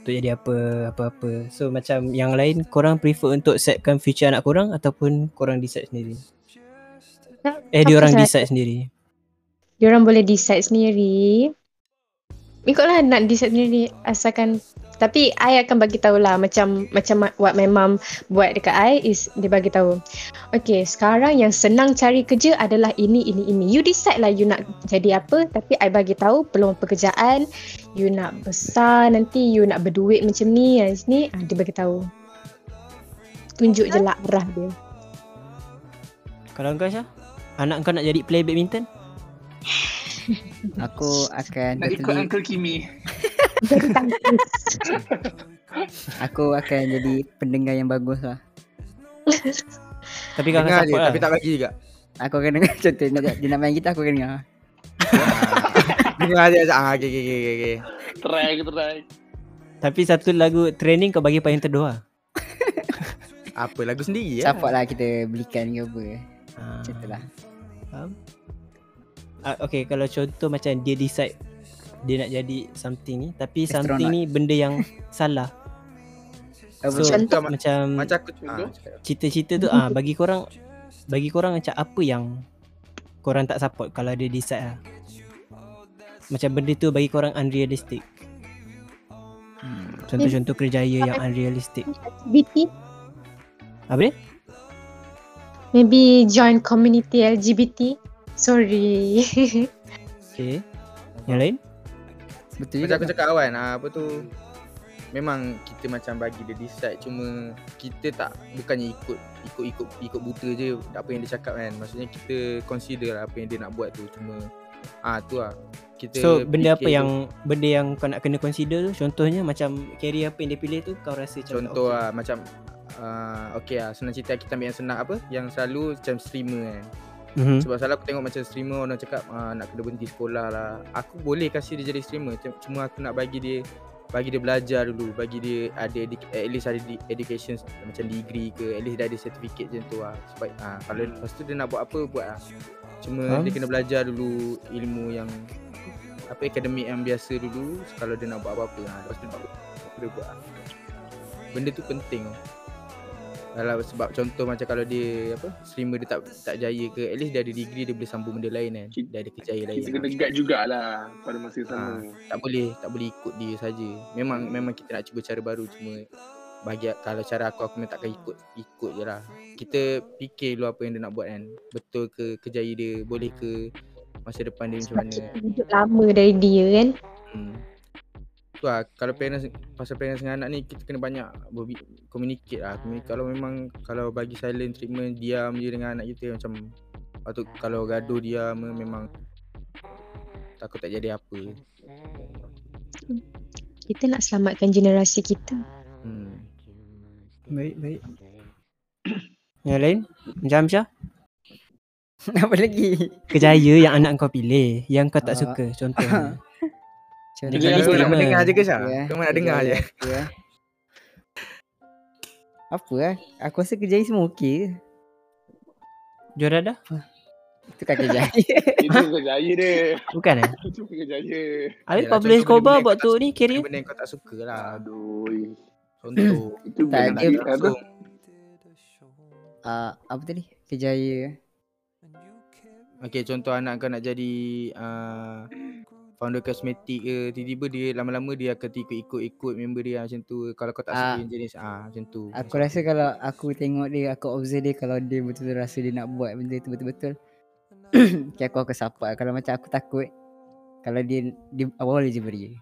A: untuk jadi apa apa-apa. So macam yang lain korang prefer untuk setkan future anak korang ataupun korang decide sendiri? Eh dia orang decide sendiri.
E: Diorang boleh decide sendiri. Ikutlah nak decide sendiri asalkan tapi I akan bagi tahulah macam macam ma- what my mum buat dekat I is dia bagi tahu. Okay, sekarang yang senang cari kerja adalah ini ini ini. You decide lah you nak jadi apa tapi I bagi tahu peluang pekerjaan you nak besar nanti you nak berduit macam ni yang sini ah, dia bagi tahu. Tunjuk je lah arah dia.
A: Kalau kau Syah? Anak kau nak jadi player badminton?
D: Aku akan
C: Nak ikut Uncle Kimi.
E: Jadi tangkis.
D: aku akan jadi pendengar yang bagus lah.
A: Tapi kau
B: Dengar je
A: lah.
B: tapi tak bagi juga.
D: Aku akan dengar contoh dia nak, dia nak main gitar aku akan dengar.
B: Dengar je. Ah, okay, okay, okay, okay.
C: Try, try.
A: Tapi satu lagu training kau bagi payung teduh lah.
B: Apa lagu sendiri ya?
D: Support lah kita belikan ke apa.
A: Ah,
D: Macam tu lah.
A: Faham? Ah, okay, kalau contoh macam dia decide dia nak jadi something ni tapi something
D: Astronaut.
A: ni benda yang salah.
D: Apa
A: So
E: Contoh.
A: macam
B: Macam aku
C: Contoh?
B: ah,
A: cita-cita tu ah bagi korang bagi korang macam apa yang korang tak support kalau dia decide lah. Macam benda tu bagi korang unrealistic.
D: Hmm.
A: Contoh-contoh kerjaya yang unrealistic.
E: LGBT
A: Apa dia?
E: Maybe join community LGBT. Sorry.
A: Okay. Yang lain?
D: Betul
B: Macam
D: juga.
B: aku cakap kawan ah, Apa tu Memang kita macam bagi dia decide Cuma kita tak Bukannya ikut Ikut-ikut ikut buta je Apa yang dia cakap kan. Maksudnya kita consider lah Apa yang dia nak buat tu Cuma Ah tu lah. Kita
A: So benda apa
B: fikir
A: yang benda yang kau nak kena consider tu? Contohnya macam career apa yang dia pilih tu kau rasa macam
B: Contoh
A: tak
B: lah Macam uh, Okay lah Senang cerita kita ambil yang senang apa? Yang selalu macam streamer kan.
A: okay. Mm-hmm.
B: Sebab selalu aku tengok macam streamer Orang cakap uh, Nak kena berhenti sekolah lah Aku boleh kasih dia jadi streamer Cuma- aku nak bagi dia Bagi dia belajar dulu Bagi dia ada edu- At least ada education Macam degree ke At least dia ada certificate macam tu lah Sebab uh, Kalau lepas tu dia nak buat apa Buat lah Cuma
A: Faham?
B: dia kena belajar dulu Ilmu yang Apa akademik yang biasa dulu Kalau dia nak buat apa-apa ha, Lepas tu dia buat dia buat lah. Benda tu penting. Kalau sebab contoh macam kalau dia apa streamer dia tak tak jaya ke at least dia ada degree dia boleh sambung benda lain kan dia ada kerjaya lain
C: Kita kena guide jugalah pada masa yang sama.
B: Ha, tak boleh tak boleh ikut dia saja memang memang kita nak cuba cara baru cuma bagi kalau cara aku aku memang takkan ikut ikut je lah kita fikir dulu apa yang dia nak buat kan betul ke kerjaya dia boleh ke masa depan dia macam mana
E: kita hidup lama dari dia kan.
B: hmm. Tu lah kalau parents pasal parents dengan anak ni kita kena banyak berbi- communicate lah communicate. kalau memang kalau bagi silent treatment diam je dengan anak kita macam atau kalau gaduh diam memang takut tak jadi apa
E: Kita nak selamatkan generasi kita.
B: hmm.
A: Baik, baik. Yang lain? Macam Syah?
D: Apa lagi?
A: Kerjaya yang anak kau pilih Yang kau tak
D: Ah.
A: suka Contohnya Dia
B: Kau
A: jadi
B: nak mendengar je ke Syah?
D: Ya,
B: Kau nak dengar je?
D: Apa lah? Apa lah? Aku rasa kerja semua okey je.
A: Juara dah?
D: Itu kan kerja.
C: Itu kerjaya dia.
A: Bukan eh?
C: Itu kerjaya.
A: Habis Pablo
B: contoh
A: Escobar
B: benda-benda
A: buat tu ni career
B: Benda yang kau tak suka lah
C: Aduh.
B: Contoh
C: Itu
D: Tak, dia-
C: apa.
B: Langsung
D: uh, apa tadi? Kejaya.
B: Okay contoh anak kau nak jadi uh, Founder kosmetik ke Tiba-tiba dia lama-lama dia akan ikut-ikut member dia macam tu Kalau kau tak
D: Ah.
B: suka yang jenis ah macam tu
D: Aku rasa kalau aku tengok dia, aku observe dia kalau dia betul-betul rasa dia nak buat benda tu betul-betul. okay, aku akan support. Kalau macam aku takut, kalau dia dia awal je beri.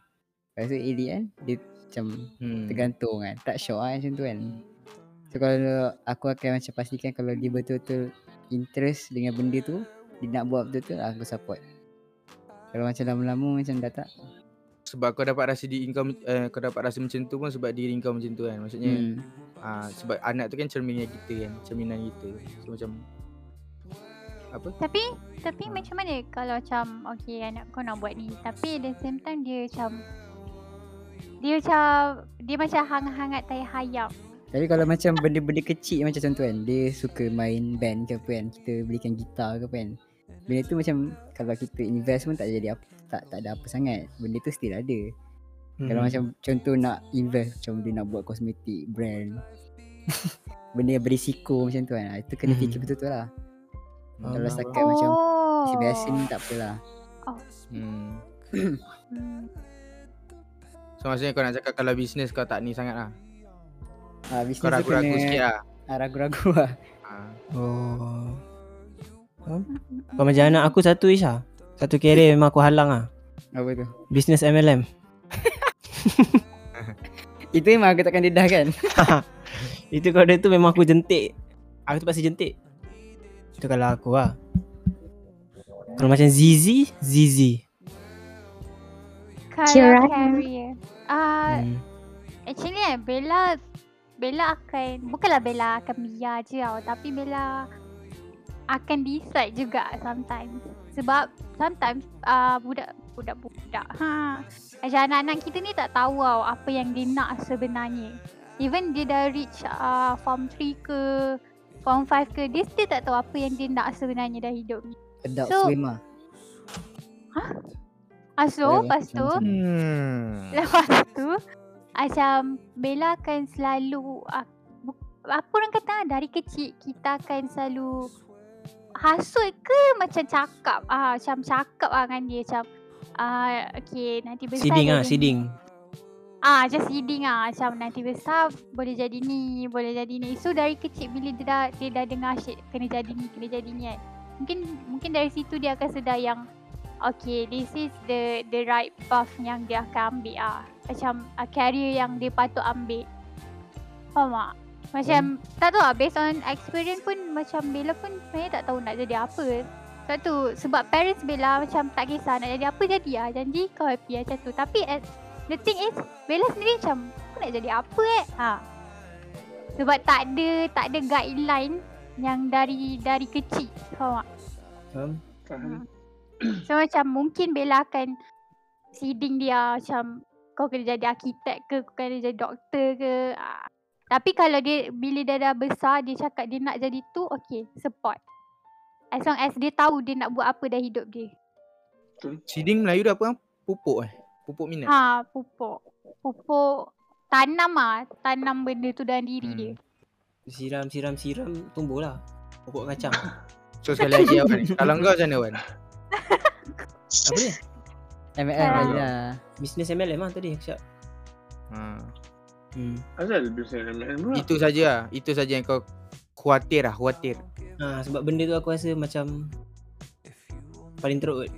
D: Lepas tu Ili kan Dia macam
B: Hmm.
D: tergantung kan Tak syok lah macam tu kan So kalau aku akan macam pastikan Kalau dia betul-betul interest dengan benda tu Dia nak buat betul-betul aku support Kalau macam lama-lama macam dah tak
B: Sebab kau dapat rasa diri kau uh, kau dapat rasa macam tu pun sebab diri kau macam tu kan. Maksudnya
D: hmm.
B: ah sebab anak tu kan cerminan kita kan, cerminan kita. So macam apa?
F: Tapi tapi macam mana kalau macam okay anak kau nak buat ni tapi at the same time dia macam dia macam dia macam hangat-hangat tai hayam.
D: Tapi kalau macam benda-benda kecil macam tu kan Dia suka main band ke apa kan Kita belikan gitar ke apa kan Benda tu macam Kalau kita invest pun tak jadi apa Tak, tak ada apa sangat Benda tu still ada
A: Hmm.
D: Kalau macam contoh nak invest Macam dia nak buat kosmetik brand Benda yang berisiko macam tu kan ah, Itu kena
A: Hmm.
D: fikir betul-betul lah
A: Oh.
D: Kalau setakat macam
F: oh.
D: Si biasa ni tak apalah
B: Hmm.
F: Hmm.
B: So maksudnya kau nak cakap kalau bisnes kau tak ni sangat lah.
D: ah, Bisnes
B: Kau
D: tu
B: ragu-ragu
D: kena
B: sikit lah.
D: ah, Ragu-ragu lah
B: Ah.
A: Oh. Faham? Kau macam anak aku satu Isha. Satu career memang aku halang ah.
D: Apa tu
A: Business MLM.
D: Itu memang aku takkan dedah kan
A: Itu kalau dia tu memang aku jentik. Aku tu pasti jentik. Itu kalau aku lah. Kalau macam Zizi, Zizi.
F: Kalau
E: Kira-
F: career. Ah,
A: Hmm.
F: actually kan Bella Bella akan bukanlah Bella akan biar je tau tapi Bella akan decide juga sometimes. Sebab sometimes uh, budak budak budak ha. Macam anak-anak kita ni tak tahu tau apa yang dia nak sebenarnya. Even dia dah reach uh, form 3 ke form 5 ke dia still tak tahu apa yang dia nak sebenarnya dalam hidup ni.
D: Adult
F: So-
D: swim lah
F: ah, so lepas tu?
B: Hmm.
F: Lepas tu Macam Bella akan selalu uh, Apa orang kata Dari kecil Kita akan selalu Hasut ke Macam cakap ah Macam cakap lah dengan dia Macam ah Okay nanti besar
A: Seeding ah, seeding.
F: Ah macam seeding ah Macam nanti besar Boleh jadi ni Boleh jadi ni So dari kecil Bila dia dah Dia dah dengar shit Kena jadi ni Kena jadi ni kan Mungkin Mungkin dari situ dia akan sedar yang Okay this is the The right path Yang dia akan ambil ah Macam uh, Career yang dia patut ambil Faham tak? Macam Tak tahu lah Based on experience pun Macam Bella pun Sebenarnya tak tahu nak jadi apa Sebab tu Sebab parents Bella Macam tak kisah Nak jadi apa jadi lah Janji kau happy lah macam tu Tapi at, The thing is Bella sendiri macam Aku nak jadi apa eh ha. Sebab tak ada Tak ada guideline Yang dari Dari kecil Faham tak?
A: Faham?
C: Faham?
F: So macam mungkin Bella akan Seeding dia macam Kau kena jadi arkitek ke Kau kena jadi doktor ke ah. Tapi kalau dia Bila dia dah besar Dia cakap dia nak jadi tu Okay support As long as dia tahu Dia nak buat apa dalam hidup dia
B: Seeding Melayu dah apa? Pupuk eh. Pupuk minat.
F: Ha pupuk Pupuk Tanam ah Tanam benda tu dalam diri
B: Hmm.
F: dia
A: Siram, siram, siram, tumbuh lah. Pokok kacang.
B: So sekali lagi Wan. Kalau kau macam mana Wan?
A: Apa dia?
D: MLM
F: Ah.
D: lah
A: Business MLM lah tadi aku cakap.
B: Ha.
A: Hmm.
C: Asal bisnes MLM pula.
B: Itu saja lah. Itu saja yang kau khawatir lah, khawatir.
A: Ha, sebab benda tu aku rasa macam paling teruk kot.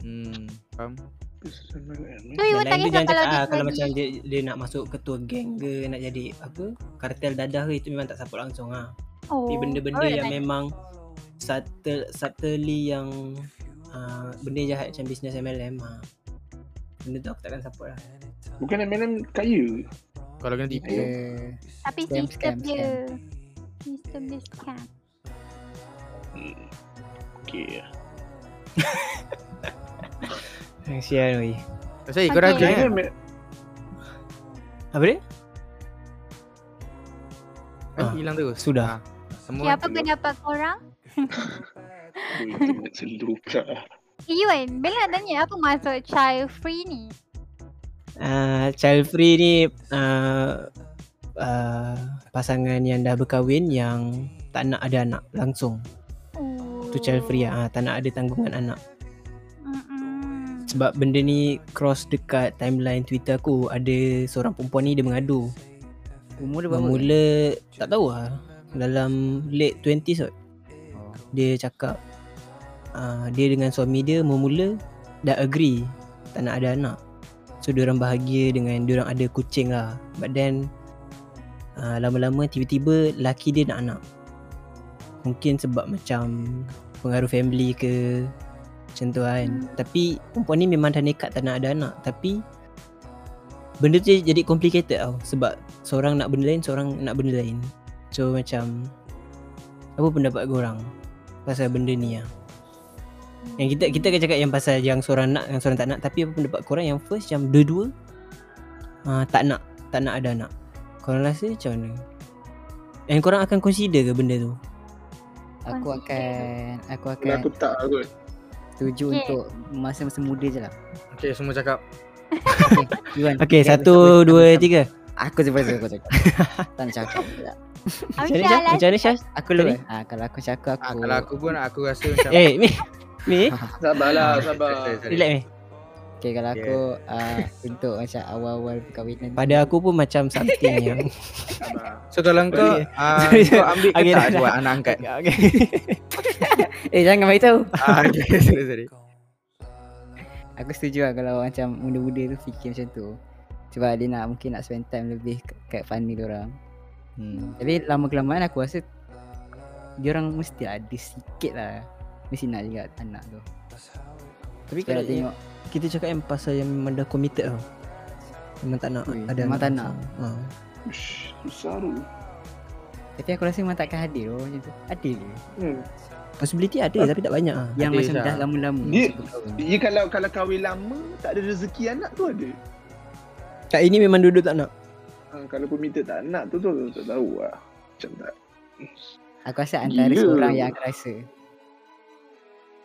B: Hmm, faham?
C: Bisnes.
F: So you
A: jangan
F: kalau
A: cakap
F: dia
A: ah, kalau macam dia, dia nak masuk ketua geng ke nak jadi apa kartel dadah ke itu memang tak support langsung ah.
F: oh,
A: Tapi benda-benda
F: baru
A: yang
F: nak-
A: memang subtle subtly yang uh, benda jahat macam business MLM ah. Benda tu aku takkan support lah.
C: Bukan MLM kaya.
B: Kalau kena tipu.
D: Dia
F: Tapi
D: Scam,
F: sistem
D: scam,
F: dia Sistem dia scam
C: Hmm. Okay.
A: Sian oi.
B: Pasal kau
F: Okay.
B: rajin
C: Kaya
B: kan?
A: Apa dia?
B: Eh,
A: Ah,
B: hilang terus.
A: sudah.
B: Ah, semua
F: Okay, apa pendapat korang? Eh, Yuan, Bella nak tanya apa maksud child free ni?
A: Uh, child free ni uh, uh, pasangan yang dah berkahwin yang tak nak ada anak langsung.
F: Oh.
A: Tu child free ah, tak nak ada tanggungan anak.
F: Mm-mm.
A: Sebab benda ni cross dekat timeline Twitter aku Ada seorang perempuan ni dia mengadu
D: Umur dia berapa?
A: Bermula tak tahu lah Dalam late 20s kot
B: Oh.
A: Dia cakap uh, Dia dengan suami dia memula Dah agree Tak nak ada anak So diorang bahagia dengan diorang ada kucing lah. But then uh, Lama-lama tiba-tiba laki dia nak anak. Mungkin sebab macam Pengaruh family ke Macam tu kan. Tapi perempuan ni memang dah nekat tak nak ada anak. Tapi Benda tu jadi complicated tau. Sebab Seorang nak benda lain Seorang nak benda lain. So macam Apa pendapat korang Pasal benda ni lah yang kita kita akan cakap yang pasal yang seorang nak yang seorang tak nak tapi apa pendapat korang yang first yang dua-dua uh, tak nak tak nak ada anak. Korang rasa macam mana? And korang akan consider ke benda tu?
D: Aku akan aku akan
C: aku tak kot.
D: setuju
F: Okay.
D: untuk masa-masa muda je lah.
B: Okay semua cakap
D: Iwan.
A: Okay,
D: aku
A: satu, dua,
D: aku-
A: tiga.
D: Aku sebab aku cakap. tak nak cakap pula.
A: Macam mana Syah? Macam mana Syah?
D: Aku eh. Ah kalau aku cakap
B: ah,
D: aku.
B: Kalau aku pun aku rasa macam
A: Eh, Mi. Mi,
C: Sabarlah,
B: Ah,
C: sabar.
A: relax Mi.
D: Okay kalau aku uh, untuk macam awal-awal perkahwinan.
A: Pada aku pun macam something yang
C: Sabar.
B: So kalau kau
A: Okay.
B: ah,
A: Sorry.
B: Kau ambil ke
A: Okay,
B: tak
A: dah,
B: buat anak angkat
A: Okay.
D: Eh jangan bagi tahu.
B: ah, okay, sorry, sorry.
D: Aku setuju lah kalau macam muda-muda tu fikir macam tu. Sebab dia nak mungkin nak spend time lebih kat- family orang.
B: hmm.
D: Tapi lama kelamaan aku rasa dia orang mesti ada sikit lah. Mesti nak juga anak tu.
A: Tapi kalau
D: tengok
A: kita cakap yang pasal yang memang dah committed tau. Memang tak nak
D: Ui,
A: ada
D: memang
A: anak
D: tak nak.
A: Ha.
C: Ush, Susah tu.
D: Tapi aku rasa memang takkan hadir oh, macam tu. Ada ke?
C: Hmm.
A: Possibility ada tapi tak banyak ah.
D: Yang
B: Ada
D: macam
B: Syah.
D: dah lama-lama
C: Dia-. Dia kalau kalau kahwin lama tak ada rezeki anak tu ada.
A: Kat ini memang duduk tak nak.
C: Ha, kalau committed tak nak tu tu tak tahu lah. Macam tak.
D: Aku rasa antara
C: Gila.
D: seorang yang akan rasa.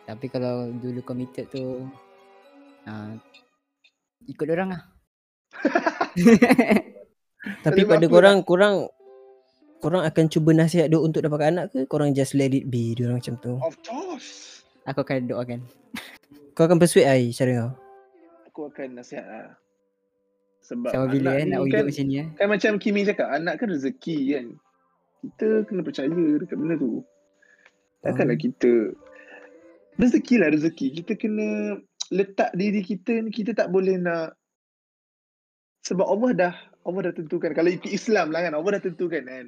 D: Tapi kalau dulu committed tu uh, ikut orang lah.
A: Tapi pada korang korang korang akan cuba nasihat dia untuk dapatkan anak ke korang just let it be dia orang macam tu.
C: Of course.
D: Aku akan doakan.
A: Kau akan persuade ai cara kau.
C: Aku akan nasihat lah. Sebab
D: Sama bila
C: anak
D: eh nak
C: kan,
D: hidup macam ni eh.
C: kan macam Kimi cakap, anak kan rezeki kan. Kita kena percaya dekat benda tu. Takkanlah
A: Hmm.
C: kita rezeki lah rezeki. Kita kena letak diri kita ni kita tak boleh nak sebab Allah dah Allah dah tentukan kalau ikut Islam lah kan Allah dah tentukan kan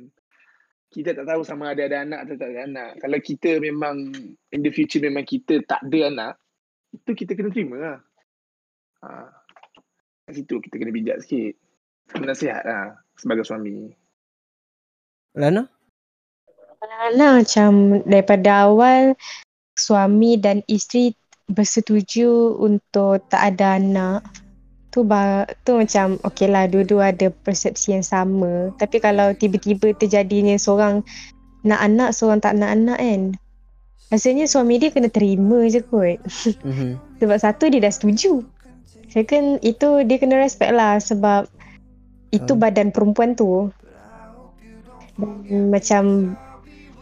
C: kita tak tahu sama ada ada anak atau tak ada anak kalau kita memang in the future memang kita tak ada anak itu kita kena terima lah ha. kat situ kita kena bijak sikit nasihat lah sebagai suami
A: Lana?
E: Lana macam daripada awal suami dan isteri bersetuju untuk tak ada anak. Tu ba- tu macam okey lah dua-dua ada persepsi yang sama. Tapi kalau tiba-tiba terjadinya seorang nak anak seorang tak nak anak kan? Rasanya suami dia kena terima je kot.
A: Mhm.
E: sebab satu dia dah setuju. Second itu dia kena respect lah sebab itu
A: Faham.
E: badan perempuan tu. Dan macam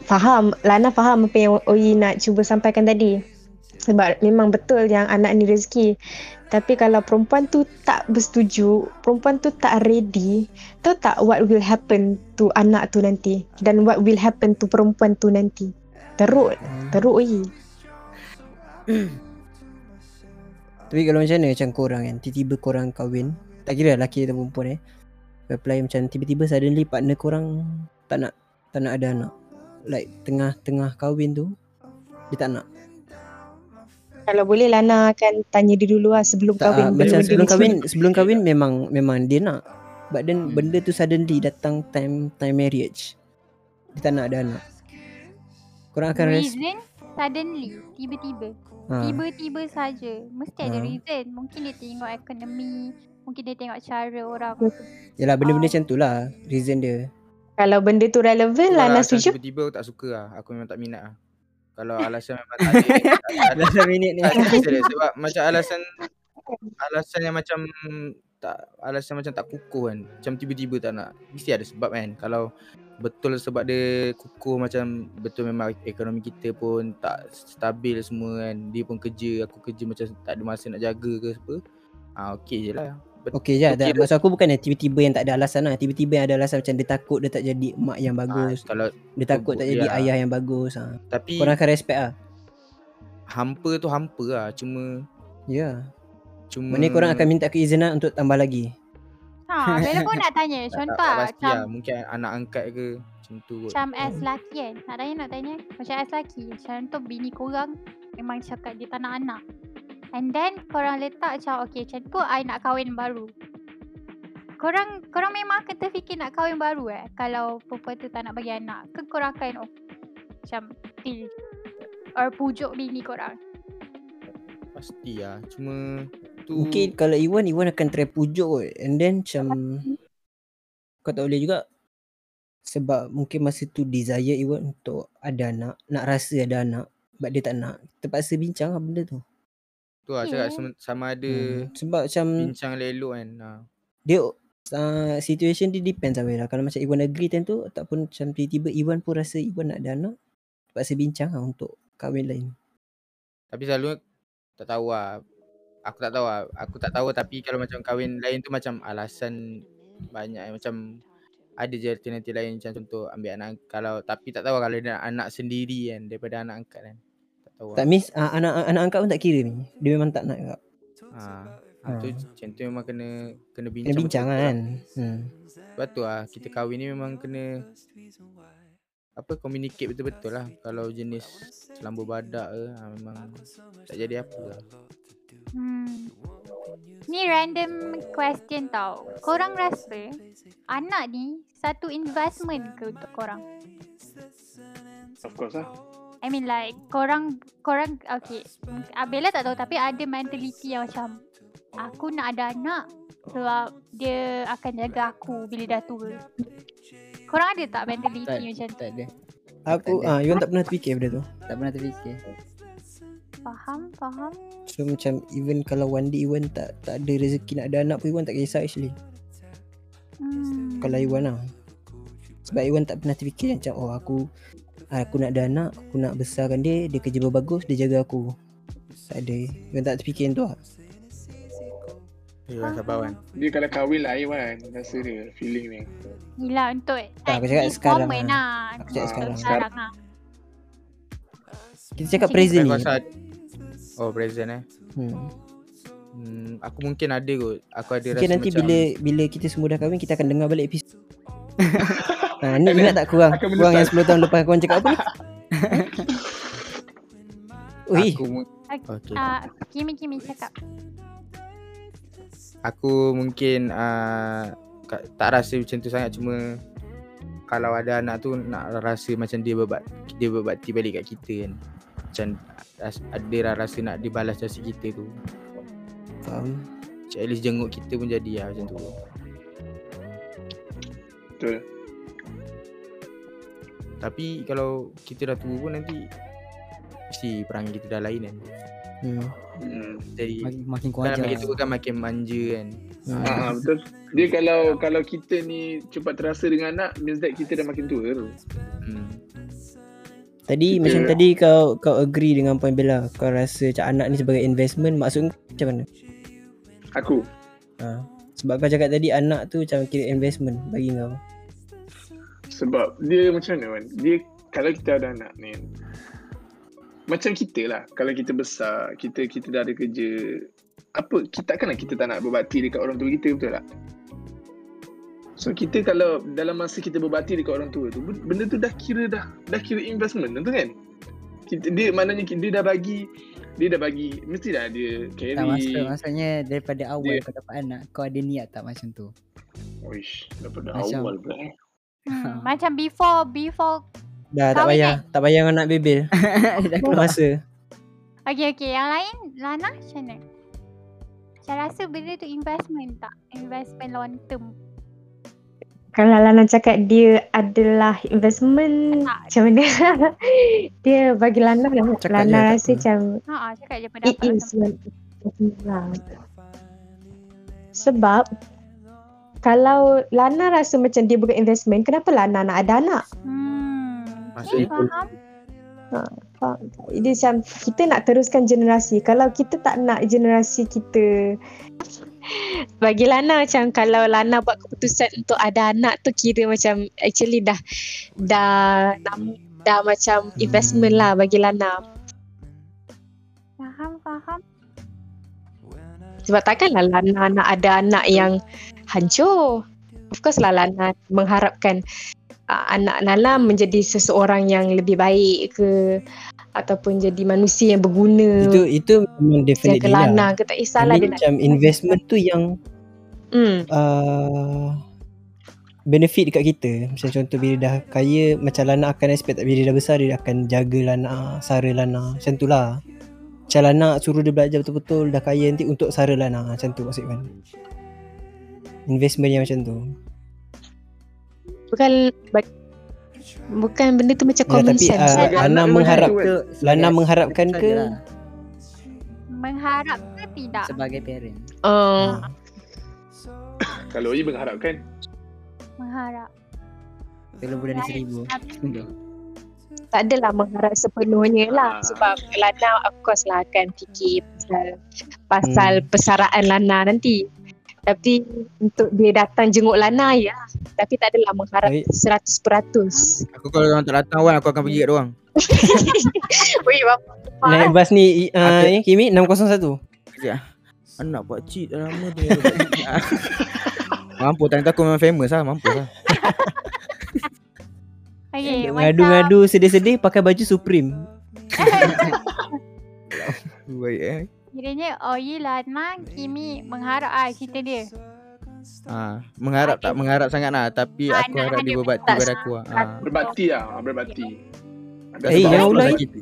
E: faham Lana faham apa yang Oi nak cuba sampaikan tadi. Sebab memang betul yang anak ni rezeki. Tapi kalau perempuan tu tak bersetuju perempuan tu tak ready tahu tak what will happen to anak tu nanti. Dan what will happen to perempuan tu nanti. Teruk teruk Oi
A: Tapi kalau macam mana macam korang kan? Tiba-tiba korang kahwin. Tak kira lelaki atau perempuan eh. Apply macam tiba-tiba suddenly partner korang Tak nak Tak nak ada anak Like tengah-tengah kahwin tu Dia tak nak
E: kalau boleh Lana akan tanya dia dulu lah sebelum
A: tak,
E: kahwin
A: ah, Macam sebelum
E: ni
A: kahwin Sebelum kahwin memang Memang dia nak But then
D: Hmm.
A: benda tu suddenly datang time time marriage Dia tak nak ada anak Korang akan res
F: Reason suddenly tiba-tiba.
A: ha,
F: Tiba-tiba saja. Mesti ada
A: Ah.
F: reason. Mungkin dia tengok ekonomi, mungkin dia tengok cara orang.
A: Yalah benda-benda
F: Ah.
A: macam tu lah Reason dia
E: Kalau benda tu relevan Lana
B: alasan
E: setuju
B: Tiba-tiba aku tak suka lah Aku memang tak minat lah. Kalau alasan memang tak ada
A: Alasan minit ni.
B: Sebab macam alasan Alasan yang macam tak alasan macam tak kukuh kan. Macam tiba-tiba tak nak. Mesti ada sebab kan. Kalau betul sebab dia kukuh macam Betul memang ekonomi kita pun tak stabil semua kan. Dia pun kerja Aku kerja macam tak ada masa nak jaga ke apa. Ah okey je lah
A: Okey je tak,
B: tu.
A: Maksud aku bukan yang tiba-tiba yang tak ada alasan lah Tiba-tiba yang ada alasan macam dia takut dia tak jadi mak yang
B: ah,
A: bagus
B: Kalau
A: Dia takut tak jadi
B: ya.
A: ayah yang bagus ha.
B: Tapi
A: Korang akan respect lah
B: hampa tu hampa lah Cuma
A: Ya yeah.
B: Cuma
A: Maknanya korang akan minta keizinan untuk tambah lagi.
F: Ha, Bella pun nak tanya.
B: tak, tak,
F: Contoh
B: tak
F: lah,
B: pasti
F: macam
B: lah. Mungkin anak angkat ke macam tu kot.
F: macam as lelaki kan. Nak tanya nak tanya. Macam as lelaki. Macam tu bini korang memang cakap dia tak nak anak. And then korang letak macam okay macam tu I nak kahwin baru. Korang korang memang akan terfikir nak kahwin baru eh. Kalau perempuan tu tak nak bagi anak. Ke korang akan oh, macam deal. Or pujuk bini korang.
B: Pasti lah. Cuma tu
A: Mungkin kalau Iwan, Iwan akan try pujuk kot. And then macam kau tak boleh juga sebab mungkin masa tu desire Iwan untuk ada anak, nak rasa ada anak. Sebab dia tak nak. Terpaksa bincang lah benda tu.
B: Tu lah cakap
F: Okay.
B: sama, sama ada
A: Hmm. Sebab macam
B: bincang elok kan. Ha.
A: dia uh, situation dia depends lah Wei lah. Kalau macam Iwan agree time tu ataupun macam tiba-tiba Iwan pun rasa Iwan nak ada anak. Terpaksa bincang lah untuk kahwin lain.
B: Tapi selalu tak tahu lah. Aku tak tahu lah. Aku tak tahu tapi kalau macam kahwin lain tu macam alasan banyak eh. Macam ada je alternatif lain macam contoh ambil anak kalau tapi tak tahu lah kalau dia nak anak sendiri kan daripada anak angkat kan. Tak tahu
A: Tak
B: lah.
A: miss uh, anak anak angkat pun tak kira ni. Dia memang tak nak juga.
B: Ha. Ha.
A: Ha.
B: tu macam tu memang kena kena bincang.
A: Kena bincang
B: betul-betul
A: kan. Hmm.
B: Sebab tu lah kita kahwin ni memang kena apa communicate betul-betul lah. Kalau jenis selamba badak ke ha, memang tak jadi apa lah.
F: Hmm. Ni random question tau. Korang rasa anak ni satu investment ke untuk korang?
C: Of course lah.
F: I mean like korang korang okay. mm, Bella tak tahu tapi ada mentality yang macam aku nak ada anak sebab dia akan jaga aku bila dah tua. Korang ada tak mentality
D: Tak,
F: macam tu?
D: tak ada.
A: Aku ah Iwan tak pernah terfikir benda tu.
D: Tak pernah terfikir.
F: Faham, faham.
A: So macam even kalau one day Iwan tak tak ada rezeki nak ada anak pun Iwan tak kisah actually.
F: Hmm.
A: Kalau Iwan lah. Sebab Iwan tak pernah terfikir macam oh aku aku nak ada anak, aku nak besarkan dia, dia kerja bagus, dia jaga aku. Tak ada. Iwan tak terfikir tu lah.
B: Ya, sabar kan.
C: Dia kalau kahwin lain kan rasa dia feeling ni.
F: Gila untuk
A: Tak, aku cakap sekarang lah.
F: lah.
A: Aku cakap
C: Ah,
A: sekarang.
F: Sekarang lah.
A: Kita cakap present ni.
B: Oh present eh
A: Hmm.
B: hmm, Aku mungkin ada kot Aku ada
A: Mungkin
B: rasa
A: nanti
B: macam
A: bila bila kita semua dah kahwin kita akan dengar balik episod. ha, ni ingat tak kurang? Kurang yang
C: menyesal.
A: 10 tahun lepas korang cakap apa ni? Ui,
B: Aku
F: Okay. Uh, Kimi Kimi cakap.
B: Aku mungkin uh, Tak rasa macam tu sangat Cuma Kalau ada anak tu Nak rasa macam dia berbak Dia berbakti balik kat kita kan Macam Ada lah rasa nak dibalas jasa kita tu
A: faham.
B: At least jenguk kita pun jadi lah macam tu
C: Betul.
B: Tapi kalau kita dah tua pun nanti Mesti perangai kita dah lain kan
A: Hmm.
C: Hmm.
B: Jadi
D: Makin, makin
B: Kan
D: kuajar.
B: makin tua kan makin manja kan
A: Hmm.
C: Ah, betul. Dia kalau kalau kita ni cepat terasa dengan anak means that kita dah makin tua tu.
B: hmm.
A: Tadi
C: Kita-
A: macam tadi kau kau agree dengan point Bella. Kau rasa macam anak ni sebagai investment maksud macam mana?
C: Aku.
A: Ha. Sebab kau cakap tadi anak tu macam kira investment bagi kau.
C: Sebab dia macam mana kan? Dia kalau kita ada anak ni macam kita lah kalau kita besar kita kita dah ada kerja apa kita takkanlah kita tak nak berbakti dekat orang tua kita betul tak so kita kalau dalam masa kita berbakti dekat orang tua tu benda tu dah kira dah dah kira investment tu kan kita, dia maknanya dia dah bagi dia dah bagi mesti dah dia carry
D: Tak maksud, maksudnya daripada awal
C: Dia-
D: kau dapat anak, kau ada niat tak macam tu?
C: Oish, daripada
D: Macam-
C: awal pula eh.
F: Hmm, macam before before
A: Dah tak payah, tak payah kau nak bebel.
D: Dah keluar.
A: masa.
F: Okay okay yang lain Lana macam mana? Saya rasa benda tu investment tak? Investment long term
E: Kalau Lana cakap dia adalah investment
F: Tak.
E: macam mana? dia bagi Lana
A: Cakap je,
E: Lana rasa
A: apa.
E: macam
F: Haa cakap je
E: it
F: pendapat
E: is lah. Sebab kalau Lana rasa macam dia bukan investment, kenapa Lana nak ada anak?
F: Hmm
B: Maksud itu-
F: faham
E: Faham tak? Dia macam kita nak teruskan generasi. Kalau kita tak nak generasi kita bagi Lana macam kalau Lana buat keputusan untuk ada anak tu kira macam actually dah dah dah, dah macam investment lah bagi Lana.
F: Faham faham
E: Sebab takkanlah Lana nak ada anak yang hancur. Of course lah Lana mengharapkan uh, anak Lana menjadi seseorang yang lebih baik ke ataupun jadi manusia yang berguna.
A: Itu itu memang definitely
E: jaga Lana
A: lah.
E: ke tak kisahlah dia nak
A: macam investment tu yang
E: Hmm.
A: uh, benefit dekat kita. Macam contoh bila dah kaya macam Lana akan expect bila dia dah besar dia akan jaga Lana, sara Lana. Macam tu lah. Macam Lana suruh dia belajar betul-betul dah kaya nanti untuk sara Lana. Macam tu maksud kan. Investment yang macam tu.
E: Bukan bukan benda tu macam
A: Ya,
E: common
A: tapi
E: sense.
A: uh,
C: Sebagai
A: Ana
C: anak
A: mengharap
D: Itu
A: Lana mengharapkan ke
D: sajalah.
F: Mengharap ke tidak?
D: Sebagai parent.
E: Uh,
C: Kalau Oi mengharapkan
F: Mengharap.
D: Telur bulan seribu.
E: tak adalah mengharap sepenuhnya lah
C: Ah.
E: sebab Lana of course lah akan fikir pasal pasal
A: Hmm.
E: persaraan Lana nanti. Tapi untuk dia datang jenguk Lana ya. Tapi tak adalah mengharap
A: Baik.
E: 100%.
B: Aku kalau orang tak datang Wan aku akan pergi kat orang.
E: Weh bapa.
A: naik bas ni uh,
B: Apa?
A: ni Kimi 601.
B: Kejap. Anak buat cheat dah lama tu. mampu tak aku memang famous lah, mampu lah.
F: Okay,
A: Ngadu-ngadu sedih-sedih pakai baju Supreme.
B: Baik eh.
F: Kiranya Oi Lana Kimi mengharap ah cerita dia.
B: Ha, mengharap tak mengharap sangat lah tapi
F: Ah,
B: aku harap dia berbakti pada aku lah. Ha.
C: berbakti lah, berbakti.
A: Eh,
C: sebab
A: jangan
C: of
A: ulang.
C: course
B: Sebab kita,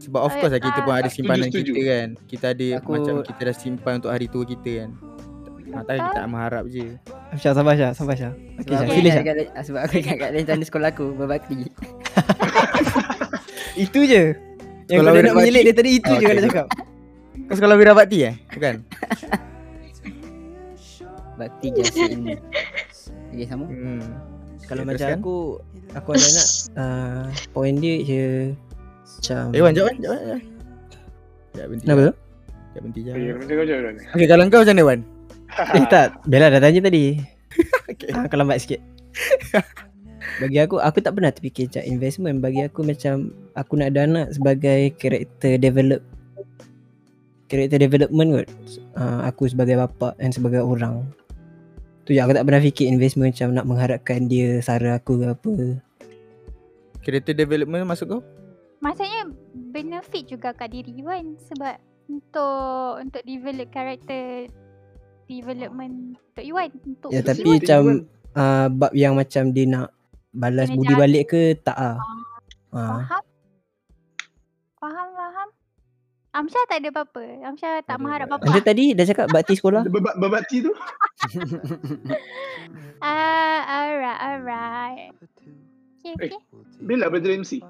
B: sebab of course lah kita pun ada
C: Setuju,
B: simpanan
C: setuju.
B: kita kan. Kita ada
D: Aku-
B: macam kita dah simpan untuk hari tua kita kan. Ha, tak kita tak mengharap je.
A: Syah, sabar Syah, sabar Syah. Okey
D: Sebab
A: Syah,
D: aku
A: sila
D: ingat
A: Syah.
D: Sebab aku ingat kat lain tanda sekolah aku berbakti.
A: Itu je. Yang
B: Kalau
A: kau nak menyelit dia tadi itu
B: Oh,
A: je kau nak cakap.
B: Kau sekolah wira bakti eh? Bukan?
D: Bakti jasa ilmu. Okay, sama.
B: Hmm.
A: Kalau
B: Okay,
A: macam
B: teruskan.
A: aku aku ada anak uh, point dia je macam
B: Eh Wan, jawab Wan, jawab Wan. Sekejap berhenti.
A: Kenapa tu?
B: Sekejap berhenti je.
C: Eh, jawab.
B: Okay, kalau kau macam mana Wan?
A: Eh tak, Bella dah tanya tadi.
B: Okay.
A: Ah, kau lambat sikit. bagi aku aku tak pernah terfikir macam investment bagi aku macam aku nak ada anak sebagai character develop character development kot. Uh, aku sebagai bapa dan sebagai orang. Tu je aku tak pernah fikir investment macam nak mengharapkan dia sara aku ke apa.
B: Character development masuk kau?
F: Maksudnya benefit juga kat diri kan sebab untuk untuk develop karakter development untuk Iwan untuk
A: Ya tapi macam uh, bab yang macam dia nak balas
F: Kena
A: budi
F: jaga.
A: balik ke tak ah. Ah.
F: faham faham Amsyah tak ada apa-apa. Amsyah tak mengharap apa-apa.
A: Anda tadi dah cakap bakti sekolah?
C: Berbak- berbakti tu.
F: Ah, alright alright. Okay
C: Eh.
F: okay.
C: Bella belajar MC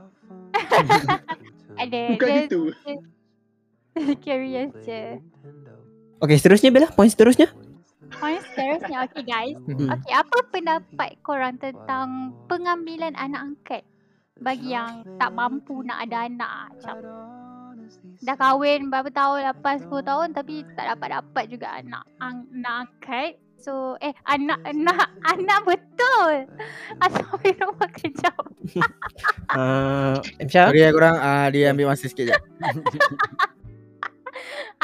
F: Ada
C: Bukan gitu.
F: Curious je.
A: Okey, seterusnya Bella, point seterusnya.
F: Point seterusnya. Okay guys.
A: Hmm.
F: Okay, apa pendapat korang tentang pengambilan anak angkat? Bagi yang tak mampu nak ada anak macam dah kahwin berapa tahun lepas 10 tahun tapi tak dapat dapat juga anak ang, nak angkat. So eh anak anak anak betul. Astagfirullah kejap
A: Uh, Syah,
B: Sorry ya korang, ah, dia ambil masa sikit je.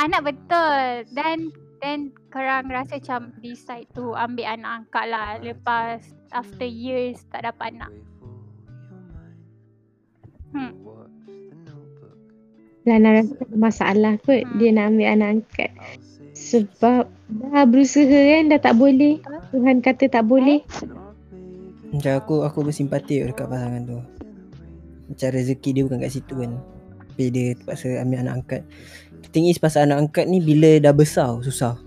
F: anak betul. Dan then korang rasa macam decide tu ambil anak angkat lah. Lepas after years tak dapat anak. Hmm.
E: Lana rasa tak ada masalah kot
F: Hmm.
E: dia nak ambil anak angkat. Sebab dah berusaha kan dah tak boleh. Tuhan kata tak boleh.
A: macam aku aku bersimpati dekat pasangan tu. Macam rezeki dia bukan kat situ kan. Tapi dia terpaksa ambil anak angkat. The thing is pasal anak angkat ni bila dah besar susah.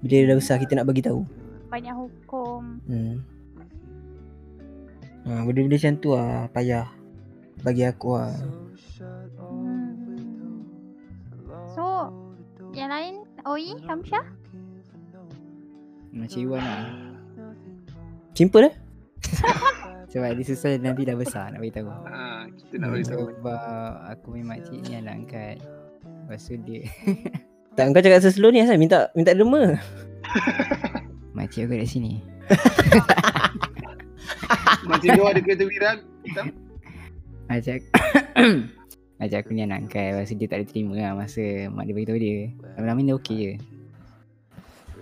A: Bila dia dah besar kita nak bagi tahu.
F: banyak hukum
A: Hmm. Ha, benda-benda macam tu lah payah bagi aku lah.
F: Yang lain, Oi, Hamsyah?
D: Macam Iwan lah.
A: Simple eh?
D: Sebab dia susah nanti dah besar nak beritahu.
C: ha, Kita nak beritahu
D: Sebab aku main makcik ni anak angkat. Lepas tu dia
A: Tak kau cakap slow ni asal minta minta derma.
D: makcik aku kat sini.
C: Macam kau ada kereta viral hitam
D: Macam Macam aku ni anak angkat Lepas dia tak ada terima lah Masa mak dia beritahu dia Lama-lama dia okey je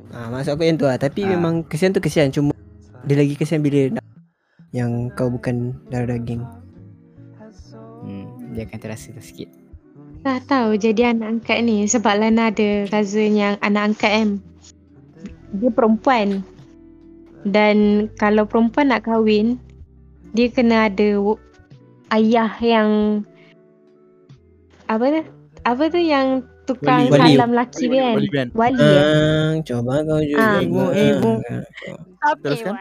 A: Ah, maksud aku yang tu lah. Tapi
B: Ah.
A: memang kesian tu kesian. Cuma dia lagi kesian bila nak yang kau bukan darah daging.
D: Hmm, dia akan terasa tu sikit.
E: Tak tahu jadi anak angkat ni sebab Lana ada cousin yang anak angkat kan. Dia perempuan. Dan kalau perempuan nak kahwin, dia kena ada ayah yang apa tu? Apa tu yang tukang
B: Wali.
E: salam laki dia kan?
B: Wali band.
E: Wali eh.
A: Ah, coba kau juga.
E: Ah.
B: Ibu, ibu.
F: Stop
B: Teruskan.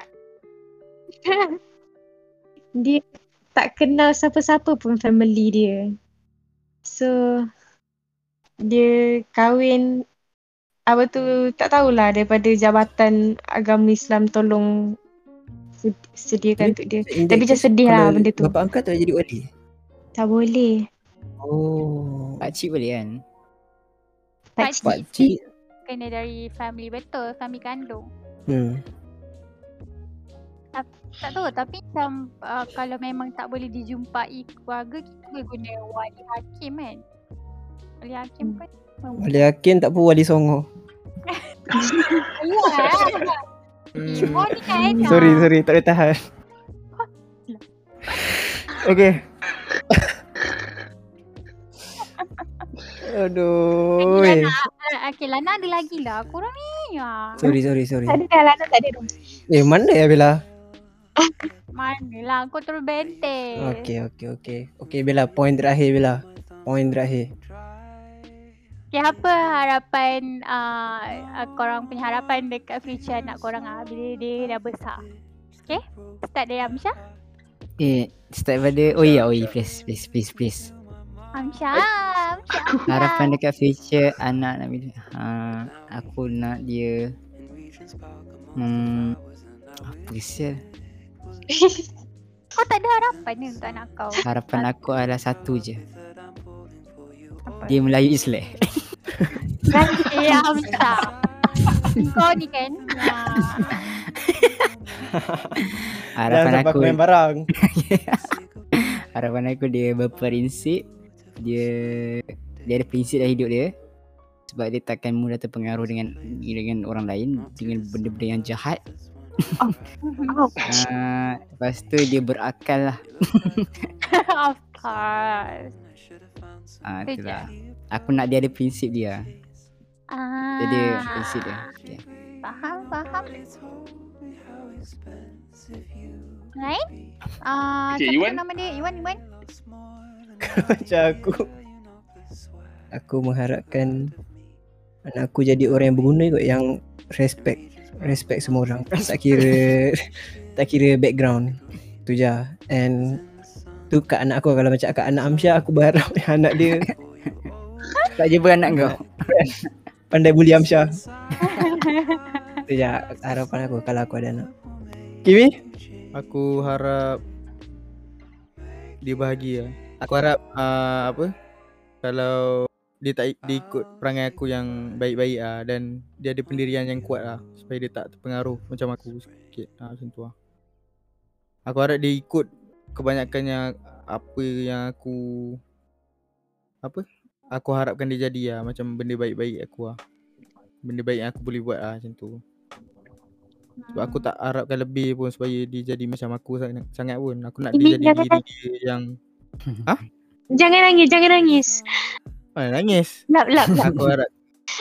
E: dia tak kenal siapa-siapa pun family dia. So dia kahwin apa tu tak tahulah daripada Jabatan Agama Islam tolong sed- sediakan untuk dia. Tapi macam sedih lah benda tu.
A: Bapak angkat tu jadi wali.
E: Tak boleh.
A: Oh.
D: Pakcik boleh kan?
E: Pak
F: Pak
E: cik.
F: cik kena dari family betul, family kandung.
A: Hmm.
F: Tak tahu tapi macam uh, kalau memang tak boleh dijumpai keluarga kita boleh guna wali hakim kan. Wali hakim pun.
A: Wali Hakim tak pun wali songo.
F: Ya.
B: Hmm.
F: Oh ni kan.
A: Sorry, sorry. Tak boleh tahan. Okay. Aduh.
F: Lana, ah, okay, Lana ada lagi lah. Korang ni ya.
A: Sorry, sorry, sorry.
E: Tak ada dah Lana tak ada dah.
A: Eh, mana ya Bella?
F: Mana lah kau terus benteng.
A: Okay, okay, okay. Okay, Bella. Point terakhir, Bella. Point terakhir.
F: Okay, apa harapan uh, uh, korang punya harapan dekat future anak korang ah bila dia dah besar? Okay, start dari Amsyah.
D: Eh, start pada Oh ya, oh ya, please, please, please, please.
F: Amsyah, Amsyah.
D: Harapan dekat future anak nak bila ha, Aku nak dia Hmm Apa sial
F: Kau tak ada harapan ni untuk anak kau?
D: Harapan aku adalah satu je
F: Apa?
D: Dia Melayu Islam
F: Eh, Amsyah. Kau ni kan. ah,
D: Harapan aku
A: barang.
D: Harapan aku dia berprinsip Dia Dia ada prinsip dalam hidup dia Sebab dia takkan mudah terpengaruh dengan Dengan orang lain Dengan benda-benda yang jahat
E: Oh.
D: uh, Lepas tu dia berakal lah
F: of course.
D: Ah,
F: Tu
D: itulah Aku nak dia ada prinsip dia
F: Ah,
D: Jadi prinsip dia okay.
F: Faham, faham. Lain? Ah,
C: Okay,
F: siapa
C: Iwan?
F: nama dia? Iwan, Iwan.
A: Macam aku. Aku mengharapkan anak aku jadi orang yang berguna kot yang respect respect semua orang. Tak kira tak kira background. Tu je. And tu kat anak aku kalau macam kat anak Amsyah aku berharap yang anak dia
D: Tak jumpa anak kau?
A: Pandai bully Amsyah tu je harapan aku kalau aku ada anak. Kimi?
B: Aku harap dia bahagia. Aku harap uh, apa? Kalau dia tak dia ikut perangai aku yang baik-baik ah dan dia ada pendirian yang kuat lah supaya dia tak terpengaruh macam aku sikit. Ah macam tu lah. Aku harap dia ikut kebanyakannya apa yang aku apa? Aku harapkan dia jadi lah macam benda baik-baik aku lah. Benda baik yang aku boleh buat lah macam tu. Sebab aku tak harapkan lebih pun supaya dia jadi macam aku sangat, sangat pun. Aku nak dia jadi diri dia yang
E: Jangan nangis, jangan nangis.
B: mana nangis.
E: Lap, lap, lap.
B: Aku harap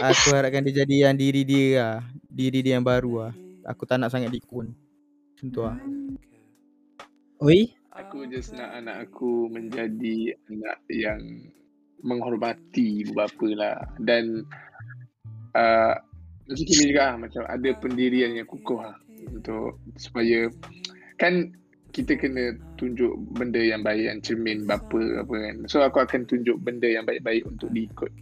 B: aku harapkan dia jadi yang diri dia lah. Diri dia yang baru lah. Aku tak nak sangat dikun. Macam tu lah.
A: oi
C: Aku just nak anak aku menjadi anak yang menghormati ibu bapa lah dan uh, macam Kimi juga lah, macam ada pendirian yang kukuh lah untuk supaya kan kita kena tunjuk benda yang baik yang cermin bapa apa kan so aku akan tunjuk benda yang baik-baik untuk diikut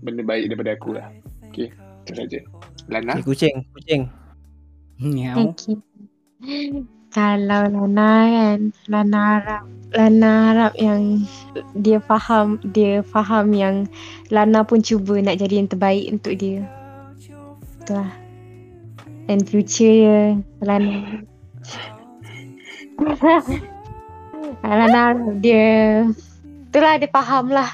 C: benda baik daripada aku lah okay itu saja Lana
A: eh, kucing kucing
D: Miau
E: Okay. Kalau Lana kan, Lana harap Lana harap yang dia faham, dia faham yang Lana pun cuba nak jadi yang terbaik untuk dia. Itulah. And future dia, Lana. Lana harap dia Itulah dia faham lah.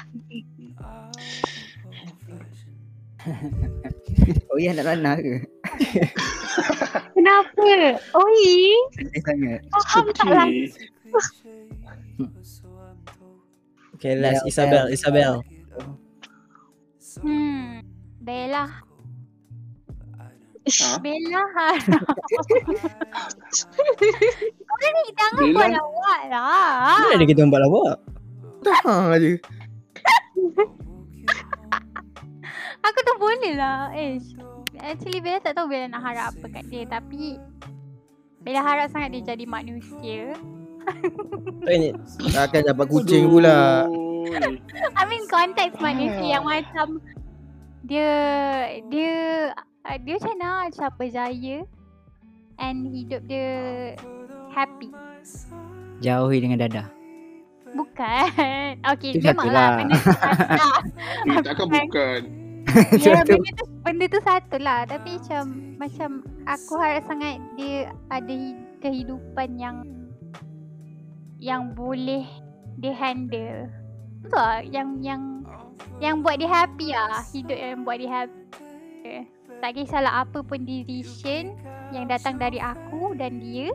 D: Oh ya nak lana ke
E: Kenapa? Oi,
D: Sedih sangat.
E: faham tak lah?
A: Okay last
D: Ya,
A: Isabel
D: okay.
A: Isabel
F: Hmm. Bella.
C: Ha?
F: Bella harap. Ni jangan buat lawak lah.
A: Mana ada kita buat lawak
B: Ha je.
F: Aku tu boleh lah. Eh, actually Bella tak tahu Bella nak harap apa kat dia. Tapi Bella harap sangat dia jadi manusia.
A: Ini
B: Takkan dapat kucing pula.
F: I mean konteks manusia yang macam dia dia dia macam mana macam berjaya and hidup dia happy.
D: Jauhi dengan dadah.
F: Bukan. Okay,
D: Itu
F: memang
D: satu
F: lah. Benda tu satu lah.
C: Eh, takkan bukan.
F: Ya, benda tu, benda tu satu lah. Tapi macam, macam aku harap sangat dia ada hi- kehidupan yang yang boleh dia handle. Tu lah yang yang yang buat dia happy lah. Hidup yang buat dia happy. Tak kisahlah apa pun decision yang datang dari aku dan dia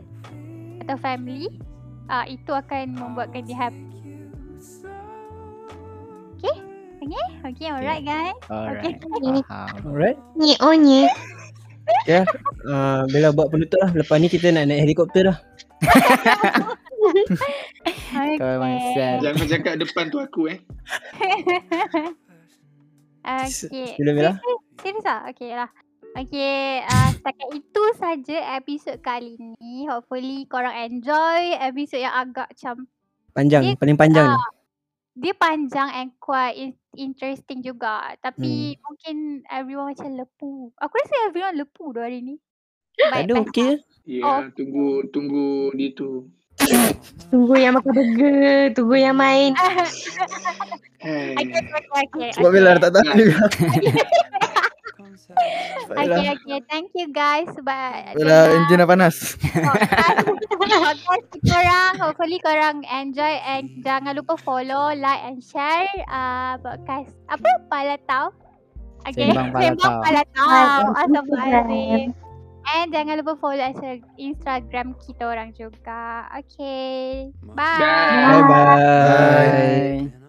F: atau family uh, itu akan membuatkan dia happy. Okay? Okay? Okay, alright guys.
D: Alright.
E: Okay.
D: Faham.
A: Alright
E: Ni oh ni.
A: uh, Bella buat penutup lah Lepas ni kita nak naik helikopter dah
F: Okay.
D: Kau macam
C: Jangan cakap depan tu aku eh.
F: Okay.
A: Bila Bella
F: Serius lah? Okay lah. Okay, uh, setakat itu saja episod kali ni. Hopefully korang enjoy episod yang agak macam
A: Panjang
F: Dia-
A: Paling panjang ni
F: dia panjang and quite in- interesting juga.
A: Hmm.
F: Tapi mungkin everyone macam lepu. Aku rasa everyone lepu tu hari ni.
A: Tak ada
F: Baik,
A: okey
C: Ya,
F: Oh.
C: tunggu tunggu di tu.
E: Tunggu yang makan burger, tunggu yang main.
C: Hey.
F: Okay, okay, okay.
B: Sebab
F: okay.
B: Bella tak tahu juga.
F: Okay, okay. Thank you guys sebab
B: Bella enjin dah panas.
F: podcast korang. Hopefully korang enjoy and jangan lupa follow, like and share uh, podcast apa Palatau. Okay.
D: Sembang Palatau.
F: Sembang Palatau. Astagfirullahaladzim. And jangan lupa follow Instagram kita orang juga. Okay. Bye.
C: Bye.
A: Bye bye